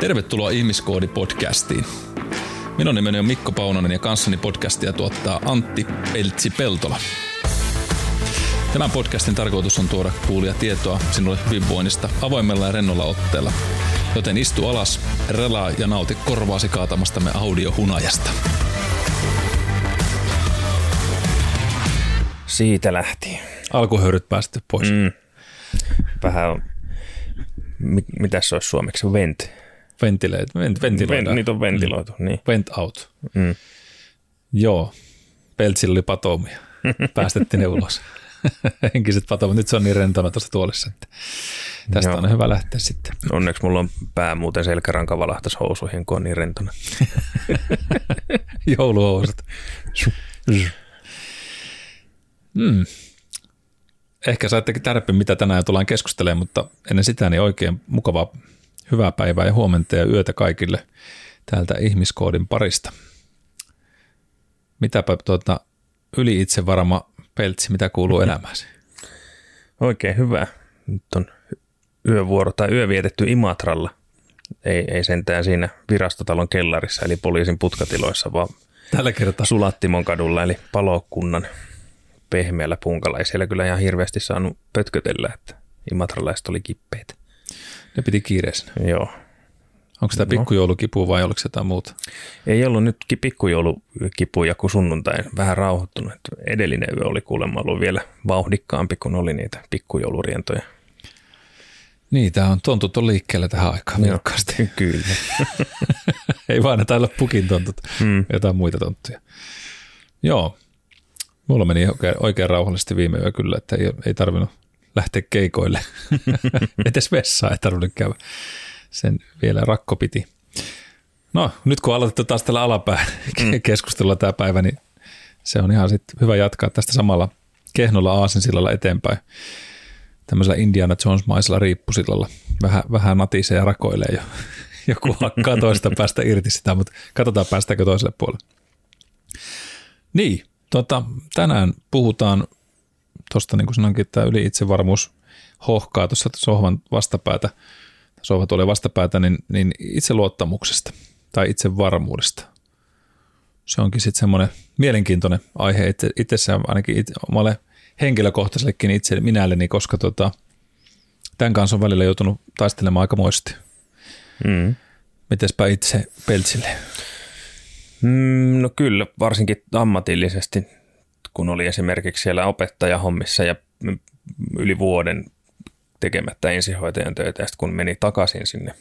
Tervetuloa Ihmiskoodi-podcastiin. Minun nimeni on Mikko Paunonen ja kanssani podcastia tuottaa Antti Peltsi-Peltola. Tämän podcastin tarkoitus on tuoda kuulia tietoa sinulle hyvinvoinnista avoimella ja rennolla otteella. Joten istu alas, relaa ja nauti korvaasi kaatamastamme audiohunajasta. Siitä lähti. Alkuhöyryt päästy pois. Mm. Vähän on, mit, mitäs se olisi suomeksi? Vent. Ventileet, vent, ventiloida. Ven, niitä on ventiloitu, mm. niin. Vent out. Mm. Joo, Peltsillä oli patoumia. Päästettiin ne ulos. Henkiset patoumit. Nyt se on niin rentona tuossa tuolissa. Että tästä Joo. on hyvä lähteä sitten. Onneksi mulla on pää muuten selkäranka valahtas housuihin, kun on niin rentona. Jouluhousut. mm. Ehkä saittekin tärppi, mitä tänään tullaan keskustelemaan, mutta ennen sitä niin oikein mukavaa hyvää päivää ja huomenta ja yötä kaikille täältä ihmiskoodin parista. Mitäpä tuota, yli itse varma peltsi, mitä kuuluu elämääsi? Oikein hyvä. Nyt on yövuoro tai yö vietetty Imatralla. Ei, ei sentään siinä virastotalon kellarissa, eli poliisin putkatiloissa, vaan Tällä kertaa. Sulattimon kadulla, eli palokunnan pehmeällä punkalla. Ei siellä kyllä ihan hirveästi saanut pötkötellä, että imatralaiset oli kippeitä. Ne piti kiireisenä. Joo. Onko tämä no. pikkujoulukipu vai oliko se jotain muuta? Ei ollut nyt pikkujoulukipuja kuin sunnuntai vähän rauhoittunut. Edellinen yö oli kuulemma ollut vielä vauhdikkaampi, kun oli niitä pikkujoulurientoja. Niin, tämä on tontut on liikkeelle tähän aikaan vilkkaasti. Kyllä. Ei vaan tailla pukin tontut, hmm. jotain muita tonttuja. Joo, mulla meni oikein, oikein rauhallisesti viime yö kyllä, että ei, ei tarvinnut lähteä keikoille. Etes vessaa ei tarvinnut käydä. Sen vielä rakko piti. No, nyt kun aloitettu taas tällä alapään mm. keskustelua tämä päivä, niin se on ihan sit hyvä jatkaa tästä samalla kehnolla aasinsillalla eteenpäin. Tämmöisellä Indiana Jones-maisella riippusillalla. Vähän, vähän natisee ja rakoilee jo. Joku hakkaa toista päästä irti sitä, mutta katsotaan päästäänkö toiselle puolelle. Niin, tota, tänään puhutaan tuosta niin kuin sanoinkin, tämä yli itsevarmuus hohkaa tuossa sohvan vastapäätä, sohva tulee vastapäätä, niin, niin itseluottamuksesta tai itsevarmuudesta. Se onkin sitten semmoinen mielenkiintoinen aihe itse, itsessään ainakin itse, omalle henkilökohtaisellekin itse minälleni, koska tota, tämän kanssa on välillä joutunut taistelemaan aikamoisesti. Mm. Mites itse Peltsille? Mm, no kyllä, varsinkin ammatillisesti kun oli esimerkiksi siellä opettajahommissa ja yli vuoden tekemättä ensihoitajan töitä ja sitten kun meni takaisin sinne,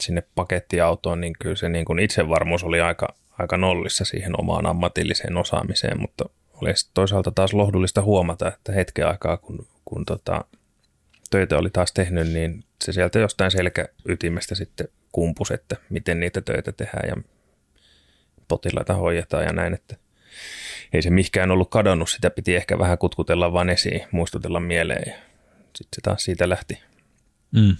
sinne pakettiautoon, niin kyllä se niin kuin itsevarmuus oli aika, aika nollissa siihen omaan ammatilliseen osaamiseen, mutta oli toisaalta taas lohdullista huomata, että hetken aikaa kun, kun tota, töitä oli taas tehnyt, niin se sieltä jostain selkäytimestä sitten kumpus, että miten niitä töitä tehdään ja potilaita hoidetaan ja näin, että ei se mihkään ollut kadonnut, sitä piti ehkä vähän kutkutella vaan esiin, muistutella mieleen ja sitten se taas siitä lähti. Mm.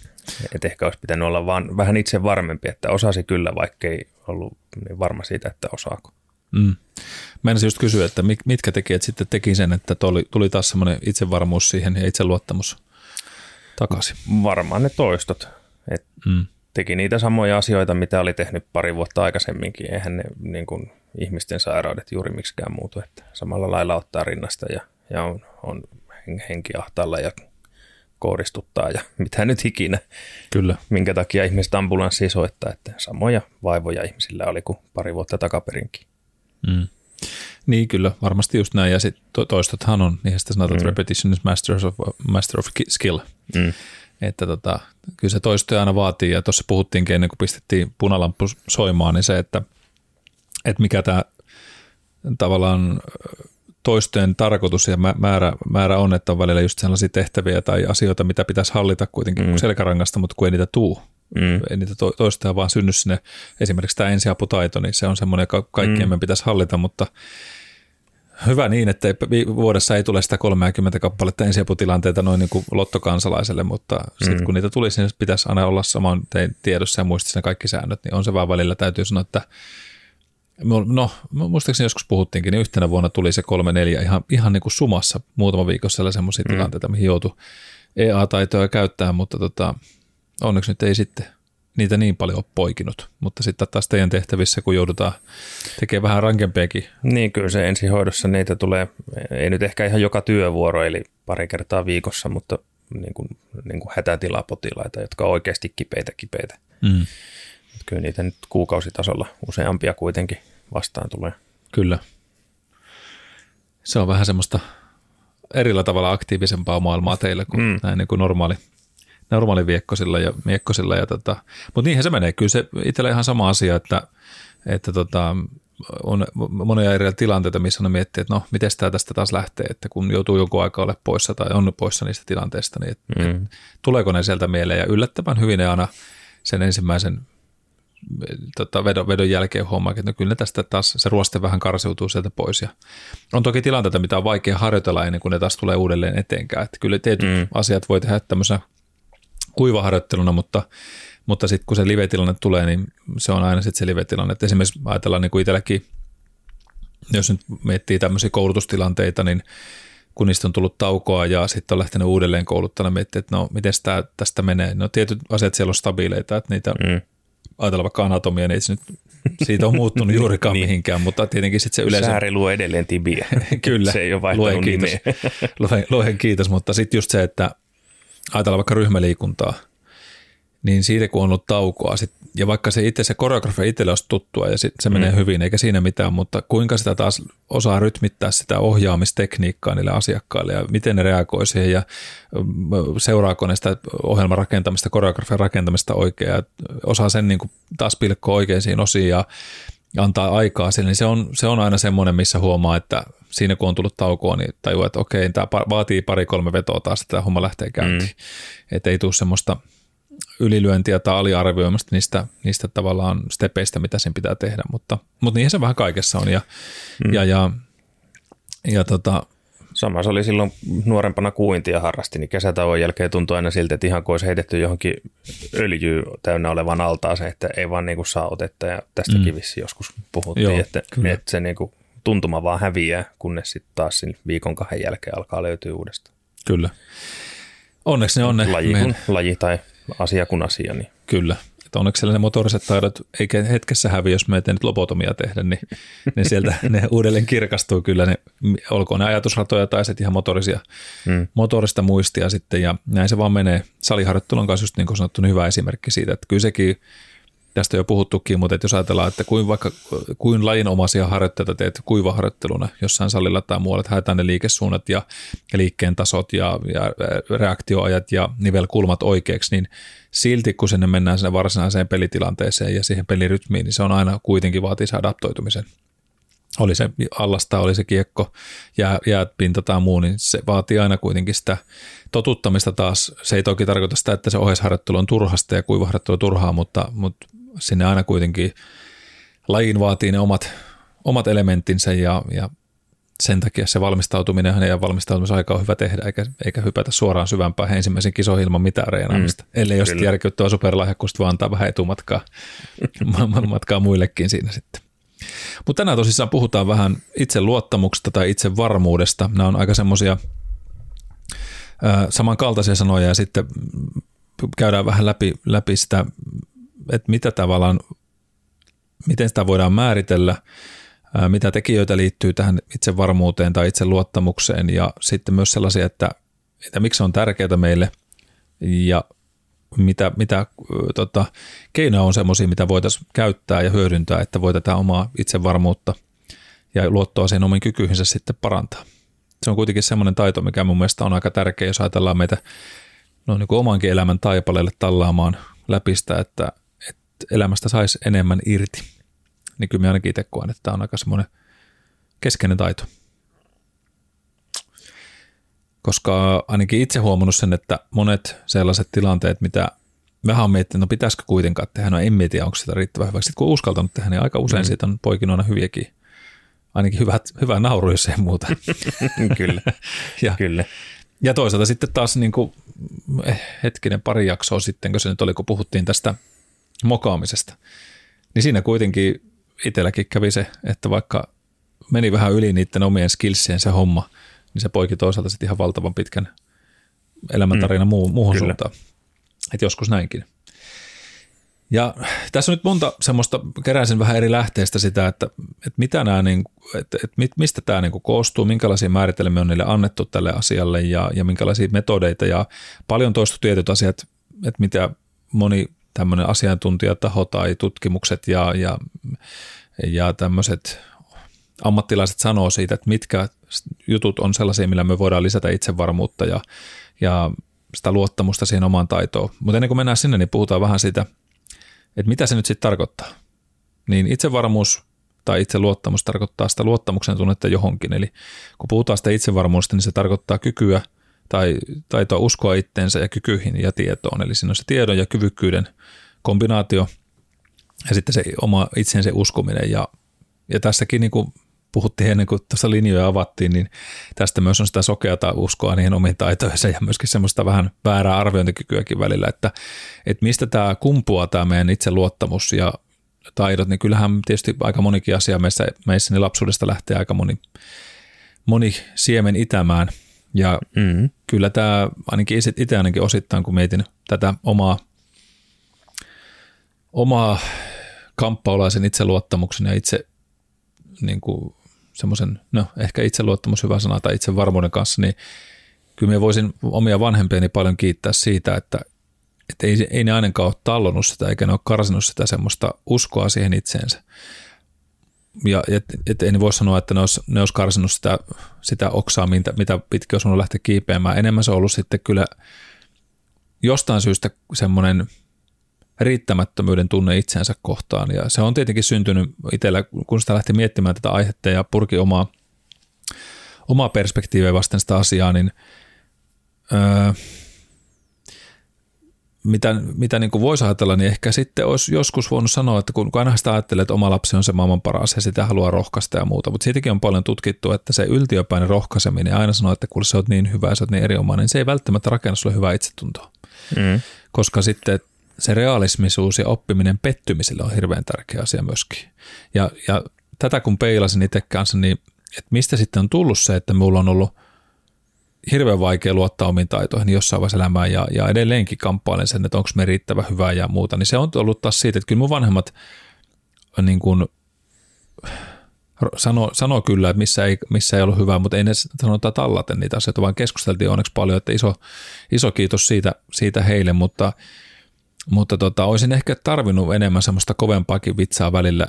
Et ehkä olisi pitänyt olla vaan vähän itse varmempi, että osasi kyllä, vaikka ei ollut niin varma siitä, että osaako. Mm. Mä en just kysyä, että mitkä tekijät sitten teki sen, että tuli, tuli taas semmoinen itsevarmuus siihen ja itseluottamus takaisin? Varmaan ne toistot. Et mm teki niitä samoja asioita, mitä oli tehnyt pari vuotta aikaisemminkin. Eihän ne niin kuin, ihmisten sairaudet juuri miksikään muutu. Että samalla lailla ottaa rinnasta ja, ja on, on henki ahtaalla ja koodistuttaa ja mitä nyt ikinä. Kyllä. Minkä takia ihmiset ambulanssi soittaa, että samoja vaivoja ihmisillä oli kuin pari vuotta takaperinkin. Mm. Niin kyllä, varmasti just näin. Ja sit toistothan on, niin sitä sanotaan, mm. repetition is master of, master of skill. Mm. Että tota, kyllä se toistoja aina vaatii, ja tuossa puhuttiinkin ennen kuin pistettiin punalamppu soimaan, niin se, että, että mikä tämä tavallaan toistojen tarkoitus ja määrä, määrä on, että on välillä just sellaisia tehtäviä tai asioita, mitä pitäisi hallita kuitenkin mm. selkärangasta, mutta kun ei niitä tuu, mm. ei niitä to, toistoja vaan synny sinne, esimerkiksi tämä ensiaputaito, niin se on semmoinen, joka kaikkien mm. meidän pitäisi hallita, mutta Hyvä niin, että vuodessa ei tule sitä 30 kappaletta ensiaputilanteita noin niin kuin lottokansalaiselle, mutta mm. sitten kun niitä tulisi, niin pitäisi aina olla saman tiedossa ja muistissa ne kaikki säännöt, niin on se vaan välillä täytyy sanoa, että no muistaakseni joskus puhuttiinkin, niin yhtenä vuonna tuli se kolme neljä ihan, ihan niin kuin sumassa muutama viikossa semmoisia mm. tilanteita, mihin joutui EA-taitoja käyttää, mutta tota, onneksi nyt ei sitten niitä niin paljon ole poikinut, mutta sitten taas teidän tehtävissä, kun joudutaan tekemään vähän rankempiakin. Niin, kyllä se ensihoidossa niitä tulee, ei nyt ehkä ihan joka työvuoro, eli pari kertaa viikossa, mutta niin kuin, niin kuin hätätilapotilaita, jotka on oikeasti kipeitä kipeitä. Mm. Kyllä niitä nyt kuukausitasolla useampia kuitenkin vastaan tulee. Kyllä. Se on vähän semmoista erillä tavalla aktiivisempaa maailmaa teille kuin mm. näin niin kuin normaali, normaali viekkosilla ja miekkosilla. Ja tota, mutta niinhän se menee. Kyllä se itsellä ihan sama asia, että, että tota, on monia eri tilanteita, missä on miettii, että no, miten tämä tästä taas lähtee, että kun joutuu jonkun aikaa ole poissa tai on poissa niistä tilanteista, niin että, mm. että tuleeko ne sieltä mieleen ja yllättävän hyvin ne aina sen ensimmäisen tota, vedon, vedon jälkeen huomaa, että no kyllä tästä taas se ruoste vähän karsiutuu sieltä pois. Ja on toki tilanteita, mitä on vaikea harjoitella ennen kuin ne taas tulee uudelleen eteenkään. Että kyllä tietyt mm. asiat voi tehdä tämmöisenä kuivaharjoitteluna, mutta, mutta sitten kun se live-tilanne tulee, niin se on aina sitten se live-tilanne. Että esimerkiksi ajatellaan niin kuin itselläkin, jos nyt miettii tämmöisiä koulutustilanteita, niin kun niistä on tullut taukoa ja sitten on lähtenyt uudelleen kouluttajana miettiä, että no miten tästä menee. No tietyt asiat siellä on stabiileita, että niitä mm ajatella vaikka anatomia, niin ei se nyt siitä on muuttunut juurikaan niin. mihinkään, mutta tietenkin sitten se yleensä... Sääri luo edelleen tibia. Kyllä. se ei ole vaihtanut luen kiitos. luen, luen kiitos, mutta sitten just se, että ajatellaan vaikka ryhmäliikuntaa – niin siitä kun on ollut taukoa, sit, ja vaikka se itse se koreografia itselle olisi tuttua ja sit se menee mm. hyvin, eikä siinä mitään, mutta kuinka sitä taas osaa rytmittää sitä ohjaamistekniikkaa niille asiakkaille ja miten ne reagoi siihen ja seuraako ne sitä ohjelman rakentamista, koreografian rakentamista oikein ja osaa sen niin kuin taas pilkkoa oikeisiin osiin ja antaa aikaa sille, niin se on, se on aina semmoinen, missä huomaa, että siinä kun on tullut taukoa, niin tajuu, että okei, tämä vaatii pari-kolme vetoa taas, että tämä homma lähtee käyntiin. Mm. Että ei tule semmoista – ylilyöntiä tai aliarvioimasta niistä, niistä tavallaan stepeistä, mitä sen pitää tehdä, mutta, mutta niinhän se vähän kaikessa on. Ja, mm. ja, ja, ja tota, Sama se oli silloin nuorempana kuintia harrasti, niin kesätauon jälkeen tuntui aina siltä, että ihan kuin olisi heitetty johonkin öljyä täynnä olevan altaaseen, että ei vaan niin kuin saa otetta. Ja tästä mm. kivissä joskus puhuttiin, Joo, että, että se niin kuin tuntuma vaan häviää, kunnes sitten taas viikon kahden jälkeen alkaa löytyä uudestaan. Kyllä. Onneksi ne on ne. Laji, meidän... laji tai asia kuin asia. Niin. Kyllä. Että onneksi siellä ne motoriset taidot eikä hetkessä hävi, jos me nyt lobotomia tehdä, niin, niin sieltä ne uudelleen kirkastuu kyllä, ne, olkoon ne ajatusratoja tai sitten ihan motorisia, hmm. motorista muistia sitten ja näin se vaan menee. Saliharjoittelu kanssa just niin kuin sanottu, niin hyvä esimerkki siitä, että kyllä sekin tästä jo puhuttukin, mutta jos ajatellaan, että kuin vaikka kuin lajinomaisia harjoitteita teet kuivaharjoitteluna jossain salilla tai muualla, että haetaan ne liikesuunnat ja, liikkeen tasot ja, ja reaktioajat ja nivelkulmat oikeaksi, niin silti kun sinne mennään sinne varsinaiseen pelitilanteeseen ja siihen pelirytmiin, niin se on aina kuitenkin vaatii se adaptoitumisen. Oli se allasta, oli se kiekko, jää, jääpinta tai muu, niin se vaatii aina kuitenkin sitä totuttamista taas. Se ei toki tarkoita sitä, että se ohjeisharjoittelu on turhasta ja kuivaharjoittelu turhaa, mutta, mutta sinne aina kuitenkin lajiin vaatii ne omat, omat elementtinsä ja, ja sen takia se valmistautuminen ja valmistautumisaika on hyvä tehdä, eikä, eikä hypätä suoraan syvämpään ensimmäisen kisoihin ilman mitään reenaamista. Mm, ellei ole järkyttävä superlahjakkuus, vaan antaa vähän etumatkaa matkaa muillekin siinä sitten. Mutta tänään tosissaan puhutaan vähän itse luottamuksesta tai itse varmuudesta. Nämä on aika semmoisia samankaltaisia sanoja ja sitten käydään vähän läpi, läpi sitä, että mitä tavallaan, miten sitä voidaan määritellä, mitä tekijöitä liittyy tähän itsevarmuuteen tai itseluottamukseen ja sitten myös sellaisia, että, että miksi se on tärkeää meille ja mitä, mitä tota, keinoja on semmoisia, mitä voitaisiin käyttää ja hyödyntää, että voi tätä omaa itsevarmuutta ja luottoa sen omiin kykyihinsä sitten parantaa. Se on kuitenkin semmoinen taito, mikä mun mielestä on aika tärkeä, jos ajatellaan meitä no, niin kuin omankin elämän taipaleelle tallaamaan läpistä, että, että elämästä saisi enemmän irti. Niin kyllä minä ainakin itse koen, että tämä on aika semmoinen keskeinen taito. Koska ainakin itse huomannut sen, että monet sellaiset tilanteet, mitä vähän on miettinyt, no pitäisikö kuitenkaan tehdä, no en mieti, onko sitä riittävän hyväksi. Sitten kun on uskaltanut tehdä, niin aika usein mm. siitä on poikinut aina hyviäkin, ainakin hyvät, hyvä nauru, jos ei muuta. Kyllä. ja, Kyllä. Ja toisaalta sitten taas niin kuin, eh, hetkinen pari jaksoa sitten, kun se nyt oli, kun puhuttiin tästä mokaamisesta, niin siinä kuitenkin itselläkin kävi se, että vaikka meni vähän yli niiden omien skillsien se homma, niin se poiki toisaalta sitten ihan valtavan pitkän elämäntarina mm, muuhun, muuhun suuntaan. Että joskus näinkin. Ja tässä on nyt monta semmoista, keräisin vähän eri lähteistä sitä, että, että, mitä nämä, niin, että, että mistä tämä niin koostuu, minkälaisia määritelmiä on niille annettu tälle asialle ja, ja minkälaisia metodeita ja paljon toistu tietyt asiat, että mitä moni tämmöinen asiantuntijataho tai tutkimukset ja, ja, ja tämmöiset ammattilaiset sanoo siitä, että mitkä jutut on sellaisia, millä me voidaan lisätä itsevarmuutta ja, ja sitä luottamusta siihen omaan taitoon. Mutta ennen kuin mennään sinne, niin puhutaan vähän siitä, että mitä se nyt sitten tarkoittaa. Niin itsevarmuus tai itseluottamus tarkoittaa sitä luottamuksen tunnetta johonkin. Eli kun puhutaan sitä itsevarmuudesta, niin se tarkoittaa kykyä tai taitoa uskoa itteensä ja kykyihin ja tietoon. Eli siinä on se tiedon ja kyvykkyyden kombinaatio ja sitten se oma itsensä uskominen. Ja, ja tässäkin niin kuin puhuttiin ennen kuin tuossa linjoja avattiin, niin tästä myös on sitä sokeata uskoa niihin omiin taitoihinsa ja myöskin semmoista vähän väärää arviointikykyäkin välillä, että, että mistä tämä kumpuaa tämä meidän itseluottamus ja taidot, niin kyllähän tietysti aika monikin asia meissä, meissä niin lapsuudesta lähtee aika moni, moni siemen itämään ja mm. kyllä tämä ainakin itse ainakin osittain, kun mietin tätä omaa, omaa kamppaulaisen itseluottamuksen ja itse niin kuin semmoisen, no ehkä itseluottamus hyvä sana tai itsevarmuuden kanssa, niin kyllä minä voisin omia vanhempieni paljon kiittää siitä, että, että ei, ei ne ainakaan ole tallonnut sitä eikä ne ole karsinut sitä semmoista uskoa siihen itseensä. Ja et, et ei voi sanoa, että ne olisi, ne olisi karsinut sitä, sitä oksaa, mitä, mitä pitkin olisi lähteä kiipeämään. Enemmän se on ollut sitten kyllä jostain syystä semmoinen – riittämättömyyden tunne itseensä kohtaan. Ja se on tietenkin syntynyt itsellä, kun sitä lähti miettimään tätä aihetta ja purki omaa, omaa perspektiiviä vasten sitä asiaa, niin öö, mitä, mitä niin kuin voisi ajatella, niin ehkä sitten olisi joskus voinut sanoa, että kun, kun aina sitä ajattelee, että oma lapsi on se maailman paras ja sitä haluaa rohkaista ja muuta, mutta siitäkin on paljon tutkittu, että se yltiöpäinen rohkaiseminen aina sanoo, että kun sä oot niin hyvä ja sä oot niin erinomainen, niin se ei välttämättä rakenna sulle hyvää itsetuntoa. Mm. Koska sitten se realismisuus ja oppiminen pettymiselle on hirveän tärkeä asia myöskin. Ja, ja tätä kun peilasin itse kanssa, niin että mistä sitten on tullut se, että mulla on ollut hirveän vaikea luottaa omiin taitoihin jossain vaiheessa elämää ja, ja edelleenkin kamppailen sen, että onko me riittävä hyvää ja muuta, niin se on ollut taas siitä, että kyllä mun vanhemmat niin kuin, sano, sano kyllä, että missä ei, missä ei ollut hyvää, mutta ei ne sanota tallaten niitä asioita, vaan keskusteltiin onneksi paljon, että iso, iso kiitos siitä, siitä heille, mutta – mutta tota, olisin ehkä tarvinnut enemmän semmoista kovempaakin vitsaa välillä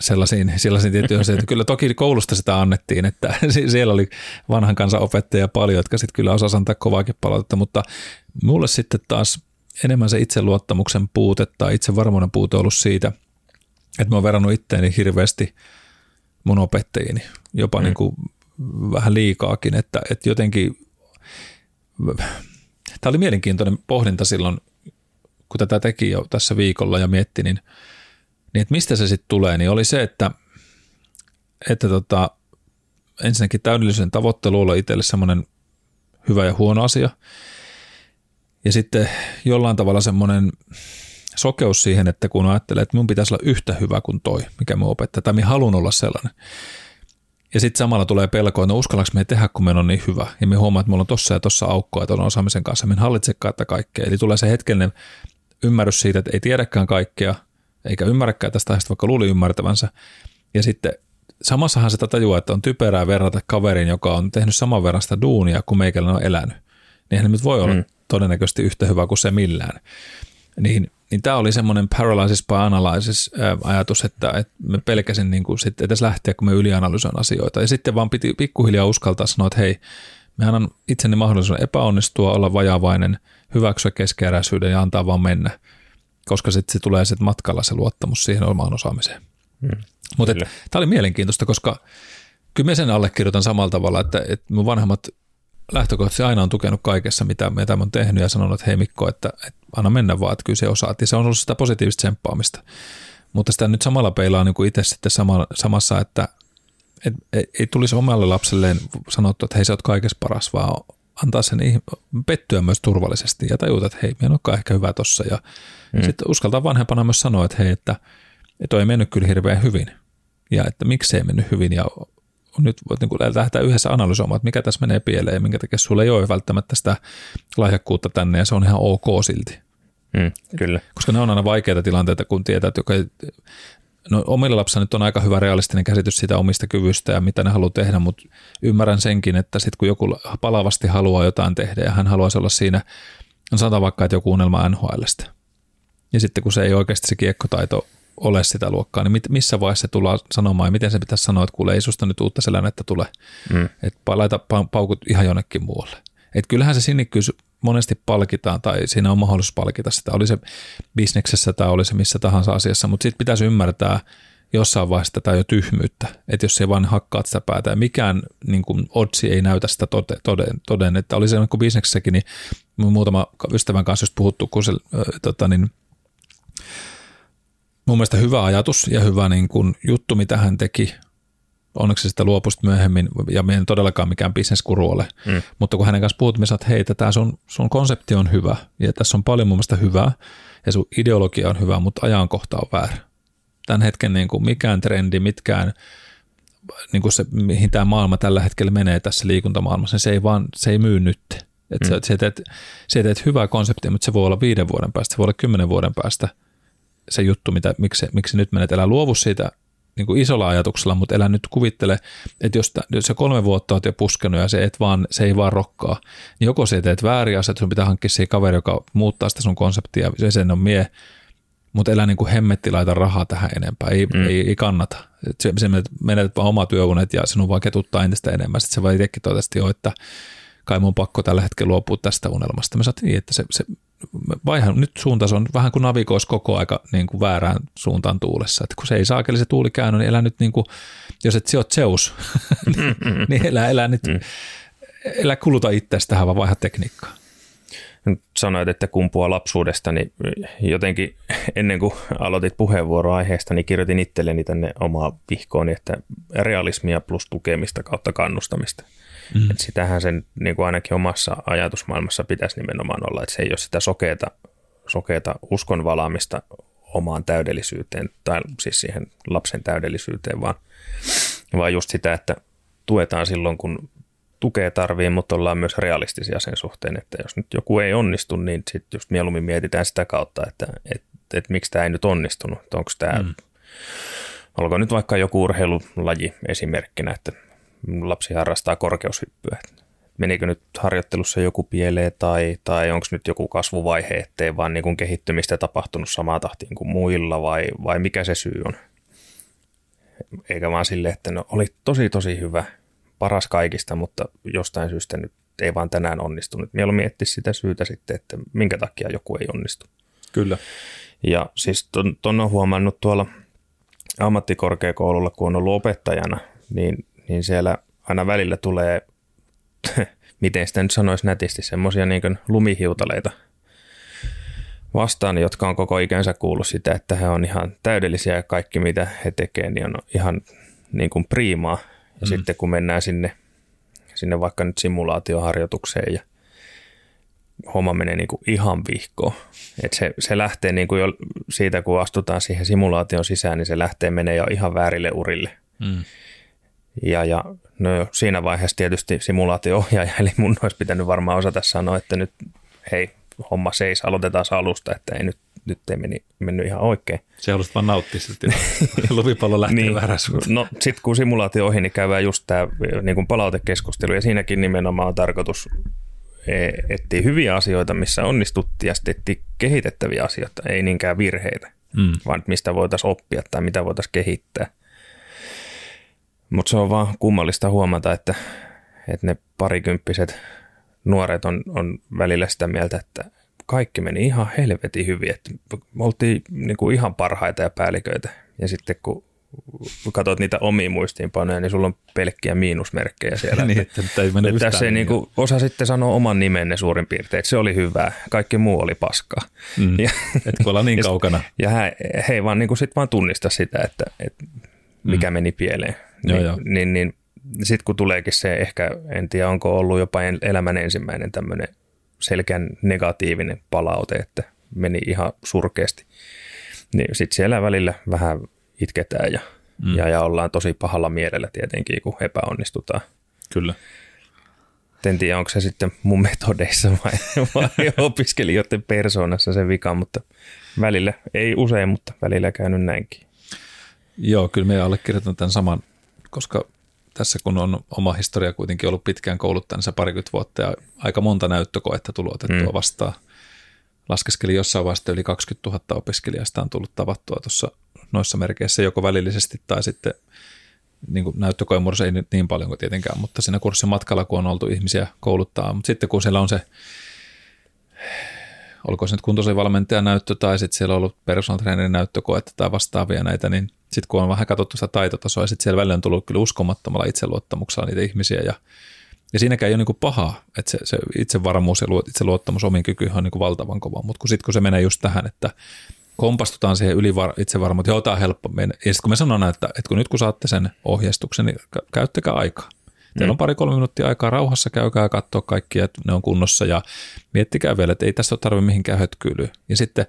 sellaisiin, sellaisiin tiettyihin että kyllä toki koulusta sitä annettiin, että siellä oli vanhan kansan opettajia paljon, jotka sitten kyllä osasivat antaa kovaakin palautetta, mutta mulle sitten taas enemmän se itseluottamuksen puute tai itsevarmuuden puute ollut siitä, että mä oon verrannut itteeni hirveästi mun opettajiini, jopa mm. niin kuin vähän liikaakin, että, että jotenkin Tämä oli mielenkiintoinen pohdinta silloin kun tätä teki jo tässä viikolla ja mietti, niin, niin että mistä se sitten tulee, niin oli se, että, että tota, ensinnäkin täydellisen tavoittelu olla itselle semmoinen hyvä ja huono asia. Ja sitten jollain tavalla semmoinen sokeus siihen, että kun ajattelee, että mun pitäisi olla yhtä hyvä kuin toi, mikä me opettaa, tai minä haluan olla sellainen. Ja sitten samalla tulee pelko, että no uskallanko me tehdä, kun meillä on niin hyvä. Ja me huomaa, että mulla on tossa ja tossa aukkoa, että on osaamisen kanssa. Me en hallitsekaan että kaikkea. Eli tulee se hetkellinen ymmärrys siitä, että ei tiedäkään kaikkea, eikä ymmärräkään tästä aiheesta, vaikka luuli ymmärtävänsä. Ja sitten samassahan sitä tajuaa, että on typerää verrata kaveriin, joka on tehnyt saman verran sitä duunia kuin meikäläinen on elänyt. Niin hän nyt voi olla mm. todennäköisesti yhtä hyvä kuin se millään. Niin, niin tämä oli semmoinen paralysis by analysis ajatus, että, että me pelkäsin niin kuin sit edes lähteä, kun me ylianalysoin asioita. Ja sitten vaan piti pikkuhiljaa uskaltaa sanoa, että hei, me annan itseni mahdollisuuden epäonnistua, olla vajavainen – hyväksyä keskeeräisyyden ja antaa vaan mennä, koska sitten se tulee sitten matkalla se luottamus siihen omaan osaamiseen. Hmm. Mutta tämä oli mielenkiintoista, koska kyllä mä sen allekirjoitan samalla tavalla, että, että mun vanhemmat lähtökohtaisesti aina on tukenut kaikessa, mitä, mitä mä oon tehnyt ja sanonut, että hei Mikko, että, että anna mennä vaan, että kyllä se osaat. Ja se on ollut sitä positiivista tsemppaamista. Mutta sitä nyt samalla peilaa niin kuin itse sitten sama, samassa, että et, ei, ei tulisi omalle lapselleen sanottu, että hei sä oot kaikessa paras, vaan antaa sen pettyä myös turvallisesti ja tajuta, että hei, me en olekaan ehkä hyvä tossa. Ja mm. sitten uskaltaa vanhempana myös sanoa, että hei, että, että ei mennyt kyllä hirveän hyvin. Ja että miksi ei mennyt hyvin ja nyt voit niin lähteä yhdessä analysoimaan, että mikä tässä menee pieleen ja minkä takia sulla ei ole välttämättä sitä lahjakkuutta tänne ja se on ihan ok silti. Mm, kyllä. Koska ne on aina vaikeita tilanteita, kun tietää, että joka, no omilla lapsilla nyt on aika hyvä realistinen käsitys siitä omista kyvystä ja mitä ne haluaa tehdä, mutta ymmärrän senkin, että sitten kun joku palavasti haluaa jotain tehdä ja hän haluaisi olla siinä, on sanotaan vaikka, että joku unelma NHLstä. Ja sitten kun se ei oikeasti se kiekkotaito ole sitä luokkaa, niin missä vaiheessa se tullaan sanomaan ja miten se pitäisi sanoa, että kuule ei susta nyt uutta selänettä tule, mm. että laita paukut ihan jonnekin muualle. Että kyllähän se sinnikkyys monesti palkitaan tai siinä on mahdollisuus palkita sitä, oli se bisneksessä tai oli se missä tahansa asiassa, mutta sitten pitäisi ymmärtää jossain vaiheessa tätä jo tyhmyyttä, että jos se vaan hakkaat sitä päätä. Ja mikään niin kuin otsi ei näytä sitä toden, toden, toden. Että oli se niin kuin bisneksessäkin, niin muutama ystävän kanssa just puhuttu, kun se äh, tota, niin, mun mielestä hyvä ajatus ja hyvä niin kuin juttu, mitä hän teki, onneksi sitä luopuisi myöhemmin, ja me en todellakaan mikään bisneskuru ole, mm. mutta kun hänen kanssa puhuttiin, me että hei, tämä sun, sun konsepti on hyvä, ja tässä on paljon mun mielestä hyvää, ja sun ideologia on hyvä, mutta ajankohta on väärä. Tämän hetken niin kuin mikään trendi, mitkään, niin kuin se, mihin tämä maailma tällä hetkellä menee tässä liikuntamaailmassa, niin se ei vaan, se ei myy nyt. Että mm. sä, teet, sä teet hyvää konseptia, mutta se voi olla viiden vuoden päästä, se voi olla kymmenen vuoden päästä se juttu, mitä, miksi, miksi nyt menet, älä luovu siitä niin kuin isolla ajatuksella, mutta älä nyt kuvittele, että jos, jos se kolme vuotta oot jo puskenut ja se, et vaan, se ei vaan rokkaa, niin joko se teet väärin että sun pitää hankkia siihen kaveri, joka muuttaa sitä sun konseptia, ja sen on mie, mutta älä niin kuin hemmetti laita rahaa tähän enempää, ei, mm. ei, ei kannata. Se, se menetät vaan omaa työunet ja sinun vaan ketuttaa entistä enemmän. Sitten se vaan itsekin toivottavasti jo, että kai mun pakko tällä hetkellä luopua tästä unelmasta. Me saatiin niin, että se, se vaihan, nyt suuntaus on vähän kuin navigoisi koko aika niin kuin väärään suuntaan tuulessa. Että kun se ei saakeli se tuuli käynyt, niin elä nyt niin kuin, jos et sijoit Zeus, niin, niin elä, elä nyt, mm. elä kuluta itseäsi tähän, vaan vaiha tekniikkaa. Sanoit, että kumpua lapsuudesta, niin jotenkin ennen kuin aloitit puheenvuoroa aiheesta, niin kirjoitin itselleni tänne omaa vihkooni, että realismia plus tukemista kautta kannustamista. Mm. Et sitähän sen niin kuin ainakin omassa ajatusmaailmassa pitäisi nimenomaan olla, että se ei ole sitä sokeata, sokeata uskon valaamista omaan täydellisyyteen tai siis siihen lapsen täydellisyyteen, vaan, vaan just sitä, että tuetaan silloin, kun tukea tarvii, mutta ollaan myös realistisia sen suhteen, että jos nyt joku ei onnistu, niin sitten just mieluummin mietitään sitä kautta, että et, et miksi tämä ei nyt onnistunut, että onko tämä, mm. olko nyt vaikka joku urheilulaji esimerkkinä, että lapsi harrastaa korkeushyppyä. Menikö nyt harjoittelussa joku pieleen tai, tai onko nyt joku kasvuvaihe, ettei vaan niin kuin kehittymistä tapahtunut samaa tahtiin kuin muilla vai, vai mikä se syy on? Eikä vaan sille, että no oli tosi tosi hyvä, paras kaikista, mutta jostain syystä nyt ei vaan tänään onnistunut. Mieluummin miettiä sitä syytä sitten, että minkä takia joku ei onnistu. Kyllä. Ja siis ton, ton on huomannut tuolla ammattikorkeakoululla, kun on ollut opettajana, niin niin siellä aina välillä tulee, miten sitä nyt sanoisi nätisti, semmoisia niin lumihiutaleita vastaan, jotka on koko ikänsä kuullut sitä, että he on ihan täydellisiä ja kaikki mitä he tekevät, niin on ihan niin kuin priimaa. Ja mm. sitten kun mennään sinne, sinne vaikka nyt simulaatioharjoitukseen ja homma menee niin kuin ihan vihkoon. Et se, se lähtee niin kuin jo siitä, kun astutaan siihen simulaation sisään, niin se lähtee menee jo ihan väärille urille. Mm. Ja, ja no siinä vaiheessa tietysti simulaatio-ohjaaja, eli mun olisi pitänyt varmaan osata sanoa, että nyt hei, homma seis, aloitetaan alusta, että ei nyt, nyt ei meni, mennyt ihan oikein. Se haluaisit vaan nauttia sitä luvipallo lähtee niin, väärään No sitten kun simulaatio ohi, niin käydään just tämä niin palautekeskustelu, ja siinäkin nimenomaan on tarkoitus e, etsiä hyviä asioita, missä onnistuttiin, ja sitten etsiä kehitettäviä asioita, ei niinkään virheitä, mm. vaan mistä voitaisiin oppia tai mitä voitaisiin kehittää. Mutta se on vaan kummallista huomata, että, että ne parikymppiset nuoret on, on välillä sitä mieltä, että kaikki meni ihan helvetin hyvin, että me oltiin niin kuin ihan parhaita ja päälliköitä. Ja sitten kun katsot niitä omia muistiinpanoja, niin sulla on pelkkiä miinusmerkkejä siellä. niin, että, että ei mene että tässä ei niin kuin, osa sitten sanoa oman nimenne suurin piirtein, että se oli hyvää, kaikki muu oli paskaa. Mm, ja, et kun ollaan niin kaukana. Ja he, he ei vaan, niin kuin sit vaan tunnista sitä, että, että mikä mm. meni pieleen. Joo, niin, joo. niin, niin sitten kun tuleekin se ehkä, en tiedä onko ollut jopa elämän ensimmäinen tämmöinen selkeän negatiivinen palaute, että meni ihan surkeasti, niin sitten siellä välillä vähän itketään ja, mm. ja, ja ollaan tosi pahalla mielellä tietenkin, kun epäonnistutaan. Kyllä. En tiedä, onko se sitten mun metodeissa vai, vai opiskelijoiden persoonassa se vika, mutta välillä, ei usein, mutta välillä käynyt näinkin. Joo, kyllä me allekirjoitan tämän saman, koska tässä kun on oma historia kuitenkin ollut pitkään kouluttanissa parikymmentä vuotta ja aika monta näyttökoetta tullut otettua mm. vastaan. Laskeskelin jossain vaiheessa yli 20 000 opiskelijasta on tullut tavattua tuossa noissa merkeissä joko välillisesti tai sitten niin kuin näyttökoen muodossa ei nyt niin paljon kuin tietenkään, mutta siinä kurssin matkalla, kun on oltu ihmisiä kouluttaa, mutta sitten kun siellä on se, olko se nyt kuntosalivalmentajan näyttö tai sitten siellä on ollut personal näyttökoetta tai vastaavia näitä, niin sitten kun on vähän katsottu sitä taitotasoa ja sitten siellä välillä on tullut kyllä uskomattomalla itseluottamuksella niitä ihmisiä ja, ja siinäkään ei ole niin paha, että se, se itsevarmuus ja itseluottamus omiin kykyihin on niin valtavan kova, mutta kun sitten kun se menee just tähän, että kompastutaan siihen ylivar- itsevarmuuteen, joo, tämä on helppo. Ja sitten kun me sanon, että, että kun nyt kun saatte sen ohjeistuksen, niin käyttäkää aikaa. Teillä on mm. pari-kolme minuuttia aikaa rauhassa, käykää katsoa kaikki, että ne on kunnossa ja miettikää vielä, että ei tässä ole tarvitse mihinkään hötkyylyä. Ja sitten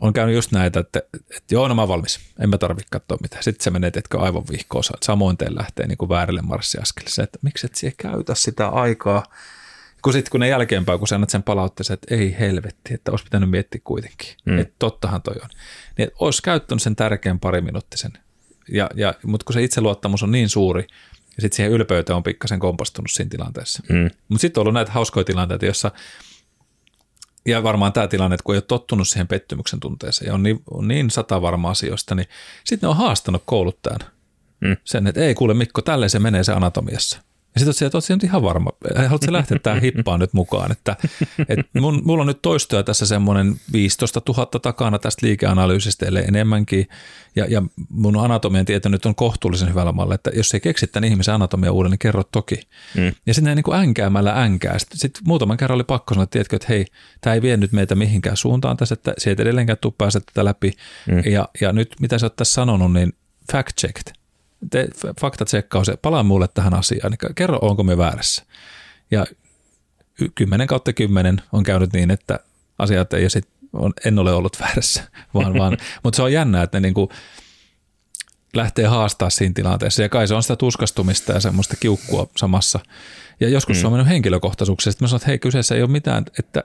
on käynyt just näitä, että, että joo, no mä valmis, en mä tarvitse katsoa mitään. Sitten se menee, että aivan vihkoon, samoin teille lähtee niin kuin väärille marssiaskelille. että miksi et siihen käytä sitä aikaa, kun sitten kun ne jälkeenpäin, kun sä annat sen palautteeseen, että ei helvetti, että olisi pitänyt miettiä kuitenkin, mm. että tottahan toi on. Niin olisi käyttänyt sen tärkeän minuuttisen. Ja, ja, mutta kun se itseluottamus on niin suuri, ja sitten siihen ylpeyteen on pikkasen kompastunut siinä tilanteessa. Mm. Mutta sitten on ollut näitä hauskoja tilanteita, jossa ja varmaan tämä tilanne, että kun ei ole tottunut siihen pettymyksen tunteeseen ja on niin, on niin sata varma asioista, niin sitten ne on haastanut kouluttajan mm. sen, että ei kuule Mikko, tälleen se menee se anatomiassa. Ja sitten olet sieltä, ihan varma, haluatko lähteä tähän hippaan nyt mukaan, että, että mun, mulla on nyt toistoja tässä semmoinen 15 000 takana tästä liikeanalyysistä, ellei enemmänkin, ja, ja mun anatomian tieto nyt on kohtuullisen hyvällä mallilla, että jos ei keksi tämän ihmisen anatomia uuden, niin kerro toki. Mm. Ja sitten niin kuin änkäämällä änkää. Sitten, sitten muutaman kerran oli pakko sanoa, että tiedätkö, että hei, tämä ei vie nyt meitä mihinkään suuntaan tässä, että se ei edelleenkään tule päästä tätä läpi. Mm. Ja, ja nyt mitä sä oot tässä sanonut, niin fact checked te, faktatsekkaus, palaa mulle tähän asiaan, niin kerro, onko me väärässä. Ja 10 kautta 10 on käynyt niin, että asiat ei sit, on, en ole ollut väärässä, vaan, vaan mutta se on jännä, että ne niinku lähtee haastaa siinä tilanteessa, ja kai se on sitä tuskastumista ja semmoista kiukkua samassa. Ja joskus mm. se on mennyt henkilökohtaisuukseen, sitten mä sanon, että hei, kyseessä ei ole mitään, että, että,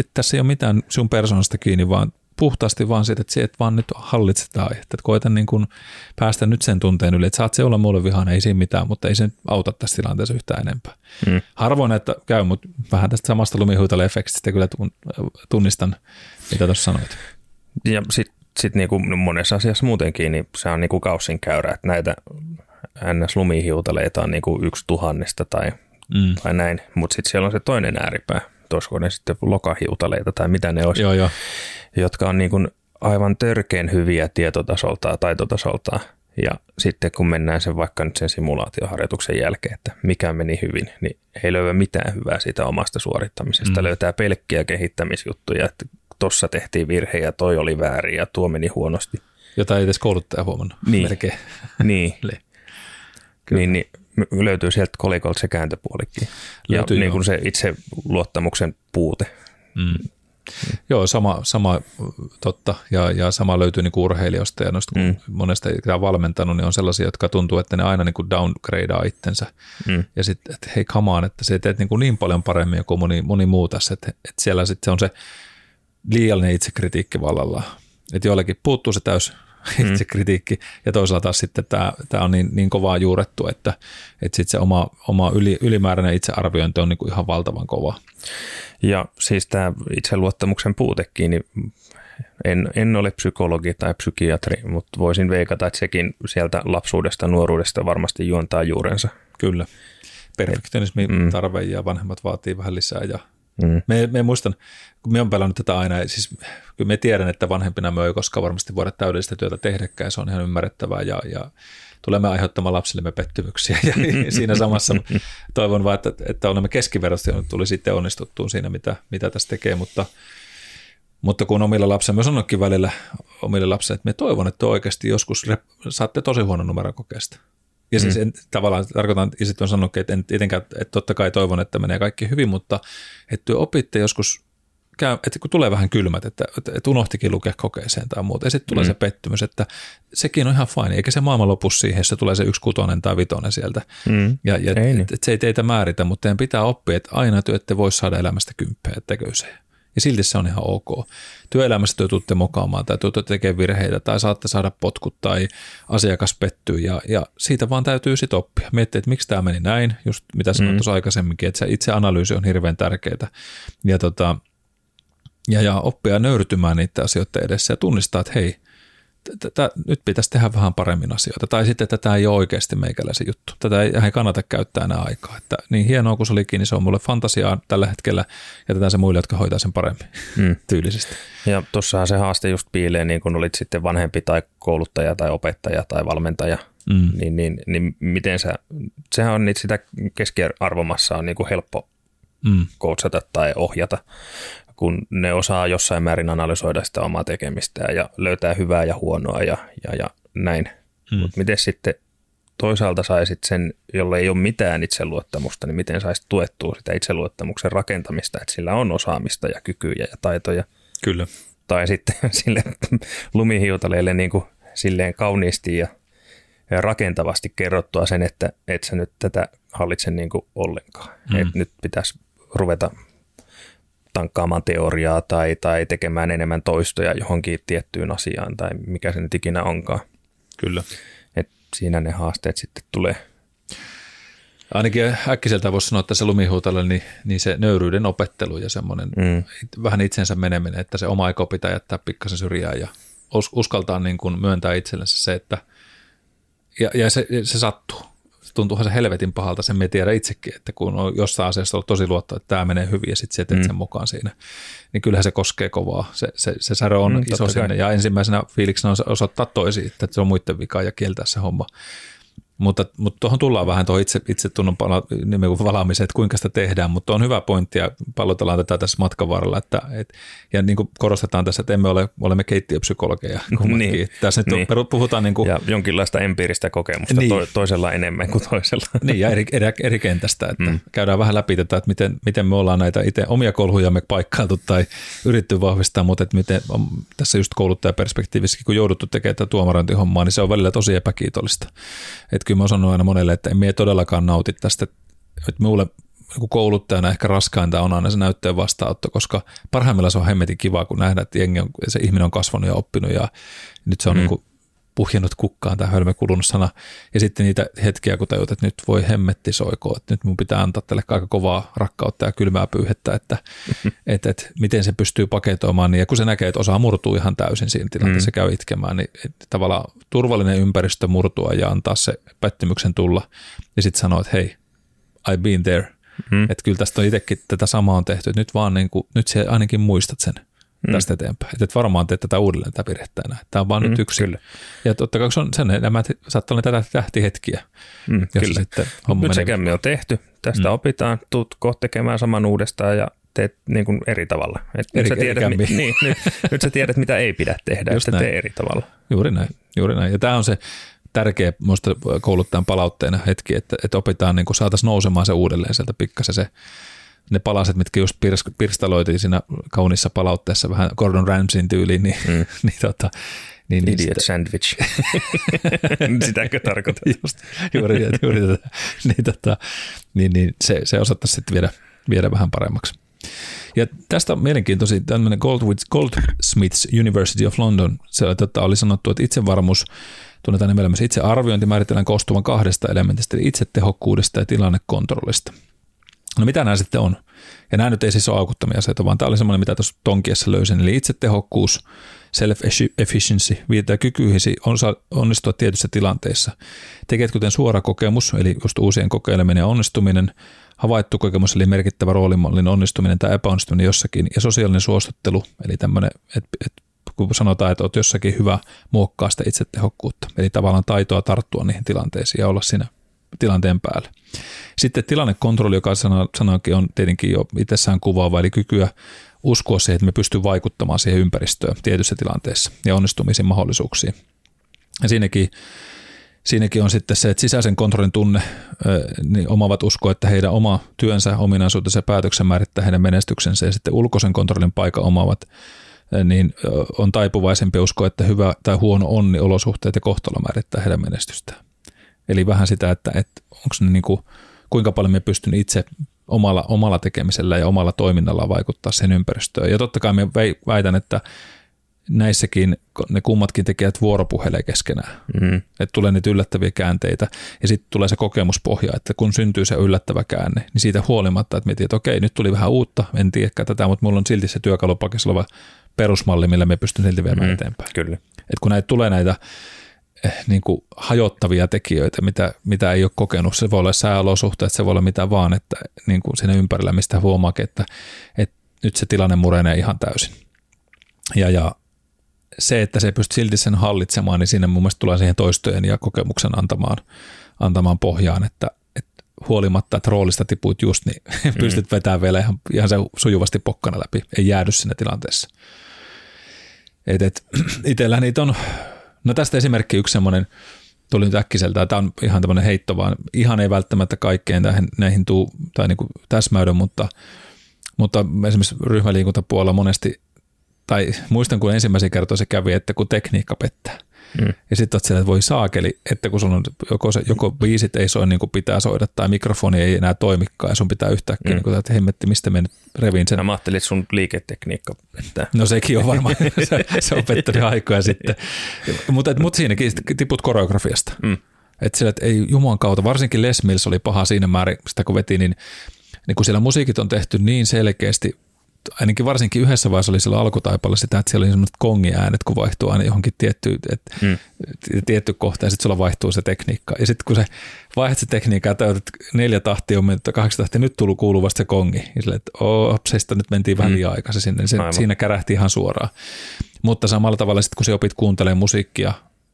että tässä ei ole mitään sun persoonasta kiinni, vaan puhtaasti vaan siitä, että, että vaan nyt hallitse tämä aihe. Että koita niin kuin päästä nyt sen tunteen yli, että saat se olla mulle vihainen, ei siinä mitään, mutta ei se auta tässä tilanteessa yhtään enempää. Hmm. Harvoin, että käy, mutta vähän tästä samasta lumihuitale-efektistä kyllä tunnistan, mitä tuossa sanoit. Ja sitten sit niin kuin monessa asiassa muutenkin, niin se on niin kuin kaussin käyrä, että näitä NS-lumihiutaleita on niin kuin yksi tuhannesta tai, mm. tai näin, mutta sitten siellä on se toinen ääripää, olisiko ne sitten lokahiutaleita tai mitä ne olisi, joo, joo. Jotka on niin kuin aivan törkeen hyviä tietotasoltaan, taitotasoltaan. Ja sitten kun mennään sen vaikka nyt sen simulaatioharjoituksen jälkeen, että mikä meni hyvin, niin ei löyä mitään hyvää siitä omasta suorittamisesta. Mm. Löytää pelkkiä kehittämisjuttuja, että tossa tehtiin virhe ja toi oli väärin ja tuo meni huonosti. Jota ei edes kouluttaja huomannut. Niin, niin. niin, niin löytyy sieltä kolikolta se kääntöpuolikin. Löytyy, ja niin kuin se itse luottamuksen puute. Mm. Joo, sama, sama totta, ja, ja sama löytyy niin urheilijoista, ja noista, mm. monesta tämä valmentanut, niin on sellaisia, jotka tuntuu, että ne aina niin kuin downgradeaa itsensä, mm. ja sitten, että hei, come on, että se teet niin, kuin niin paljon paremmin kuin moni, moni muu tässä, että, että siellä sitten se on se liiallinen itsekritiikki vallalla, että joillekin puuttuu se täys mm. se kritiikki. Ja toisaalta taas sitten tämä, tämä on niin, niin kovaa juurettu, että, että sitten se oma, oma yli, ylimääräinen itsearviointi on niin kuin ihan valtavan kova. Ja siis tämä itseluottamuksen puutekin, niin en, en ole psykologi tai psykiatri, mutta voisin veikata, että sekin sieltä lapsuudesta, nuoruudesta varmasti juontaa juurensa. Kyllä. Perfektionismin mm. tarve ja vanhemmat vaatii vähän lisää ja Mm. Me, me muistan, kun me on pelannut tätä aina, siis kyllä me tiedän, että vanhempina me ei koskaan varmasti voida täydellistä työtä tehdäkään, se on ihan ymmärrettävää ja, ja tulemme aiheuttamaan lapsillemme pettymyksiä ja siinä samassa toivon vaan, että, että olemme keskiverrosti ja tuli sitten onnistuttuun siinä, mitä, mitä tässä tekee, mutta, mutta kun omilla lapsilla, myös sanonutkin välillä omille lapsille, että me toivon, että oikeasti joskus saatte tosi huonon numeron kokeesta. Ja siis mm. en, tavallaan tarkoitan, ja sitten on sanonut, että en tietenkään, että totta kai toivon, että menee kaikki hyvin, mutta että opitte joskus käy, että kun tulee vähän kylmät, että, että unohtikin lukea kokeeseen tai muuta, ja sitten tulee mm. se pettymys, että sekin on ihan fine, eikä se maailman lopu siihen, jos se tulee se yksi kutonen tai vitonen sieltä. Mm. Ja, ja ei, niin. et, et se ei teitä määritä, mutta teidän pitää oppia, että aina te ette voi saada elämästä kymppejä, ettekö se. Ja silti se on ihan ok. Työelämässä te tuutte mokaamaan tai tuutte tekemään virheitä tai saatte saada potkut tai asiakas pettyy ja, ja siitä vaan täytyy sitten oppia. Miettiä, että miksi tämä meni näin, just mitä sanoin mm. tuossa aikaisemminkin, että se itse analyysi on hirveän tärkeää. Ja, tota, ja, ja oppia nöyrtymään niiden asioiden edessä ja tunnistaa, että hei, tätä, nyt pitäisi tehdä vähän paremmin asioita. Tai sitten, että tämä ei ole oikeasti meikäläisen juttu. Tätä ei, ei kannata käyttää enää aikaa. Että niin hienoa kuin se olikin, niin se on mulle fantasiaa tällä hetkellä. Jätetään se muille, jotka hoitaa sen paremmin mm. tyylisesti. Ja tuossahan se haaste just piilee, niin kun olit sitten vanhempi tai kouluttaja tai opettaja tai valmentaja, mm. niin, niin, niin, miten sä, sehän on niitä sitä keskiarvomassa on niin kuin helppo mm. koutsata tai ohjata kun ne osaa jossain määrin analysoida sitä omaa tekemistä ja löytää hyvää ja huonoa ja, ja, ja näin. Hmm. Mutta miten sitten toisaalta saisit sen, jolle ei ole mitään itseluottamusta, niin miten saisit tuettua sitä itseluottamuksen rakentamista, että sillä on osaamista ja kykyjä ja taitoja. Kyllä. Tai sitten sille lumihiutaleelle niin kuin silleen kauniisti ja, rakentavasti kerrottua sen, että et sä nyt tätä hallitse niin kuin ollenkaan. Hmm. Että nyt pitäisi ruveta tankkaamaan teoriaa tai, tai tekemään enemmän toistoja johonkin tiettyyn asiaan tai mikä se nyt ikinä onkaan. Kyllä. Et siinä ne haasteet sitten tulee. Ainakin äkkiseltä voisi sanoa, että se lumihuutalla, niin, niin se nöyryyden opettelu ja semmoinen mm. vähän itsensä meneminen, että se oma aiko pitää jättää pikkasen syrjään ja uskaltaa niin kuin myöntää itsellensä se, että ja, ja se, se sattuu tuntuuhan se helvetin pahalta, sen me tiedä itsekin, että kun on jossain asiassa ollut tosi luotto, että tämä menee hyvin ja sitten sä teet mm. sen mukaan siinä, niin kyllähän se koskee kovaa. Se, se, se särö on mm, iso sinne ja ensimmäisenä fiiliksenä on osoittaa toisiin, että se on muiden vika ja kieltää se homma. Mutta, mutta tuohon tullaan vähän tuohon itse, itse tunnon pala, valaamiseen, että kuinka sitä tehdään, mutta on hyvä pointti ja pallotellaan tätä tässä matkan varrella. Että, et, ja niin kuin korostetaan tässä, että emme ole, olemme keittiöpsykologeja kummatkin. Niin, tässä nyt niin. puhutaan niin kuin, ja jonkinlaista empiiristä kokemusta niin. to, toisella enemmän kuin toisella. Niin ja eri, eri, eri kentästä, että mm. käydään vähän läpi tätä, että miten, miten me ollaan näitä itse omia kolhujamme paikkailtu tai yritetty vahvistaa, mutta että miten tässä just kouluttajaperspektiivissäkin, kun jouduttu tekemään tätä tuomarointihommaa, niin se on välillä tosi epäkiitollista. Että kyllä mä sanon aina monelle, että emme todellakaan nauti tästä, että minulle niin kouluttajana ehkä raskainta on aina se näytteen vastaanotto, koska parhaimmillaan se on hemmetin kiva, kun nähdään, että jengi on, se ihminen on kasvanut ja oppinut ja nyt se on mm. niin kuin puhjennut kukkaan tämä hölmö kulunut sana. Ja sitten niitä hetkiä, kun tajut, että nyt voi hemmetti soikoa, että nyt mun pitää antaa tälle aika kovaa rakkautta ja kylmää pyyhettä, että et, et, miten se pystyy paketoimaan. Niin, ja kun se näkee, että osaa murtuu ihan täysin siinä tilanteessa, mm. käy itkemään, niin et, tavallaan turvallinen ympäristö murtua ja antaa se pettymyksen tulla. Ja sitten sanoa, että hei, I've been there. Mm. Että kyllä tästä on itsekin tätä samaa on tehty, että nyt vaan niin kuin, nyt se ainakin muistat sen mm. tästä eteenpäin. Että et varmaan teet tätä uudelleen tätä virhettä enää. Tämä on vaan mm, nyt yksi. Kyllä. Ja totta kai se on sen enemmän, saattaa olla tätä tähtihetkiä. Mm, kyllä. Sitten homma nyt sekä me on tehty, tästä mm. opitaan, tuut kohta tekemään saman uudestaan ja teet niin kuin eri tavalla. Et eri, nyt, sä tiedät, mi, niin, nyt, nyt sä tiedät, mitä ei pidä tehdä, Just tee eri tavalla. Juuri näin, juuri näin. Ja tämä on se tärkeä minusta kouluttajan palautteena hetki, että, että opitaan, niin saataisiin nousemaan se uudelleen sieltä pikkasen se ne palaset, mitkä just pirstaloitiin siinä kaunissa palautteessa vähän Gordon Ramsayn tyyliin, niin, mm. niin, tota, niin, niin Idiot sitä, sandwich. Sitäkö tarkoitat? Just, juuri, juuri tätä. Niin, tota, niin, niin se, se osattaisi sitten viedä, viedä vähän paremmaksi. Ja tästä on mielenkiintoisia tämmöinen Goldsmiths University of London, se tota, oli sanottu, että itsevarmuus tunnetaan nimellä myös itsearviointi määritellään koostuvan kahdesta elementistä, eli itsetehokkuudesta ja tilannekontrollista. No mitä nämä sitten on? Ja nämä nyt ei siis ole aukuttamia asioita, vaan tämä oli semmoinen, mitä tuossa Tonkiessa löysin, eli itsetehokkuus, self-efficiency, viittaa kykyihisi onnistua tietyissä tilanteissa. Tekijät kuten suora kokemus, eli just uusien kokeileminen ja onnistuminen, havaittu kokemus, eli merkittävä roolimallin onnistuminen tai epäonnistuminen jossakin, ja sosiaalinen suostuttelu, eli tämmöinen, että et, kun sanotaan, että olet jossakin hyvä muokkaa sitä itsetehokkuutta, eli tavallaan taitoa tarttua niihin tilanteisiin ja olla siinä tilanteen päällä. Sitten tilannekontrolli, joka sana, sanakin on tietenkin jo itsessään kuvaava, eli kykyä uskoa siihen, että me pystyy vaikuttamaan siihen ympäristöön tietyissä tilanteissa ja onnistumisen mahdollisuuksiin. Ja siinäkin siinäkin on sitten se, että sisäisen kontrollin tunne, niin omavat usko, että heidän oma työnsä, ominaisuutensa ja päätöksen määrittää heidän menestyksensä ja sitten ulkoisen kontrollin paikan omavat, niin on taipuvaisempi usko, että hyvä tai huono onni, olosuhteet ja kohtalo määrittää heidän menestystään. Eli vähän sitä, että, että onko ne niin kuin, kuinka paljon me pystyn itse omalla, omalla tekemisellä ja omalla toiminnalla vaikuttaa sen ympäristöön. Ja totta kai me väitän, että näissäkin ne kummatkin tekijät vuoropuhelee keskenään. Mm. Että tulee niitä yllättäviä käänteitä ja sitten tulee se kokemuspohja, että kun syntyy se yllättävä käänne, niin siitä huolimatta, että mietin, että okei, nyt tuli vähän uutta, en tiedä tätä, mutta mulla on silti se työkalupakissa oleva perusmalli, millä me pystyn silti viemään mm. eteenpäin. Kyllä. Et kun näitä tulee näitä niin kuin hajottavia tekijöitä, mitä, mitä ei ole kokenut. Se voi olla sääolosuhteet, se voi olla mitä vaan, että niin kuin siinä ympärillä, mistä huomaa, että, että nyt se tilanne murenee ihan täysin. Ja, ja se, että se pystyy silti sen hallitsemaan, niin siinä mun mielestä tulee siihen toistojen ja kokemuksen antamaan, antamaan pohjaan, että, että huolimatta, että roolista tipuit just, niin mm. pystyt vetämään vielä ihan, ihan se sujuvasti pokkana läpi, ei jäädy sinne tilanteessa. Et, et, itsellä niitä on, no tästä esimerkki yksi semmoinen, tuli nyt äkkiseltä, tämä on ihan tämmöinen heitto, vaan ihan ei välttämättä kaikkeen näihin, näihin tuu, tai niin täsmäydä, mutta, mutta esimerkiksi ryhmäliikuntapuolella monesti tai muistan, kun ensimmäisen kertaa se kävi, että kun tekniikka pettää. Mm. Ja sitten olet siellä, että voi saakeli, että kun sun on joko, se, joko biisit ei soi niin kuin pitää soida tai mikrofoni ei enää toimikaan ja sun pitää yhtäkkiä, mm. niin kuin, että hemmetti, mistä me nyt revin sen. No, mä ajattelin, että sun liiketekniikka pettää. No sekin on varmaan, se, se on pettänyt aikoja sitten. Mutta mut siinäkin tiput koreografiasta. Mm. Että sillä, että ei Jumalan kautta, varsinkin Les Mills oli paha siinä määrin, sitä kun veti, niin, niin kun siellä musiikit on tehty niin selkeästi ainakin varsinkin yhdessä vaiheessa oli sillä alkutaipalla sitä, että siellä oli semmoiset kongiäänet, kun vaihtuu aina johonkin tietty, että mm. tietty kohta ja sitten sulla vaihtuu se tekniikka. Ja sitten kun se vaihdat se tekniikka ja täytät neljä tahtia on mennyt, kahdeksan tahtia, nyt tullut kuuluvasti se kongi. Ja sille, että opseista nyt mentiin vähän mm. liian aikaisin sinne, se, siinä kärähti ihan suoraan. Mutta samalla tavalla sitten kun se opit kuuntelemaan musiikkia,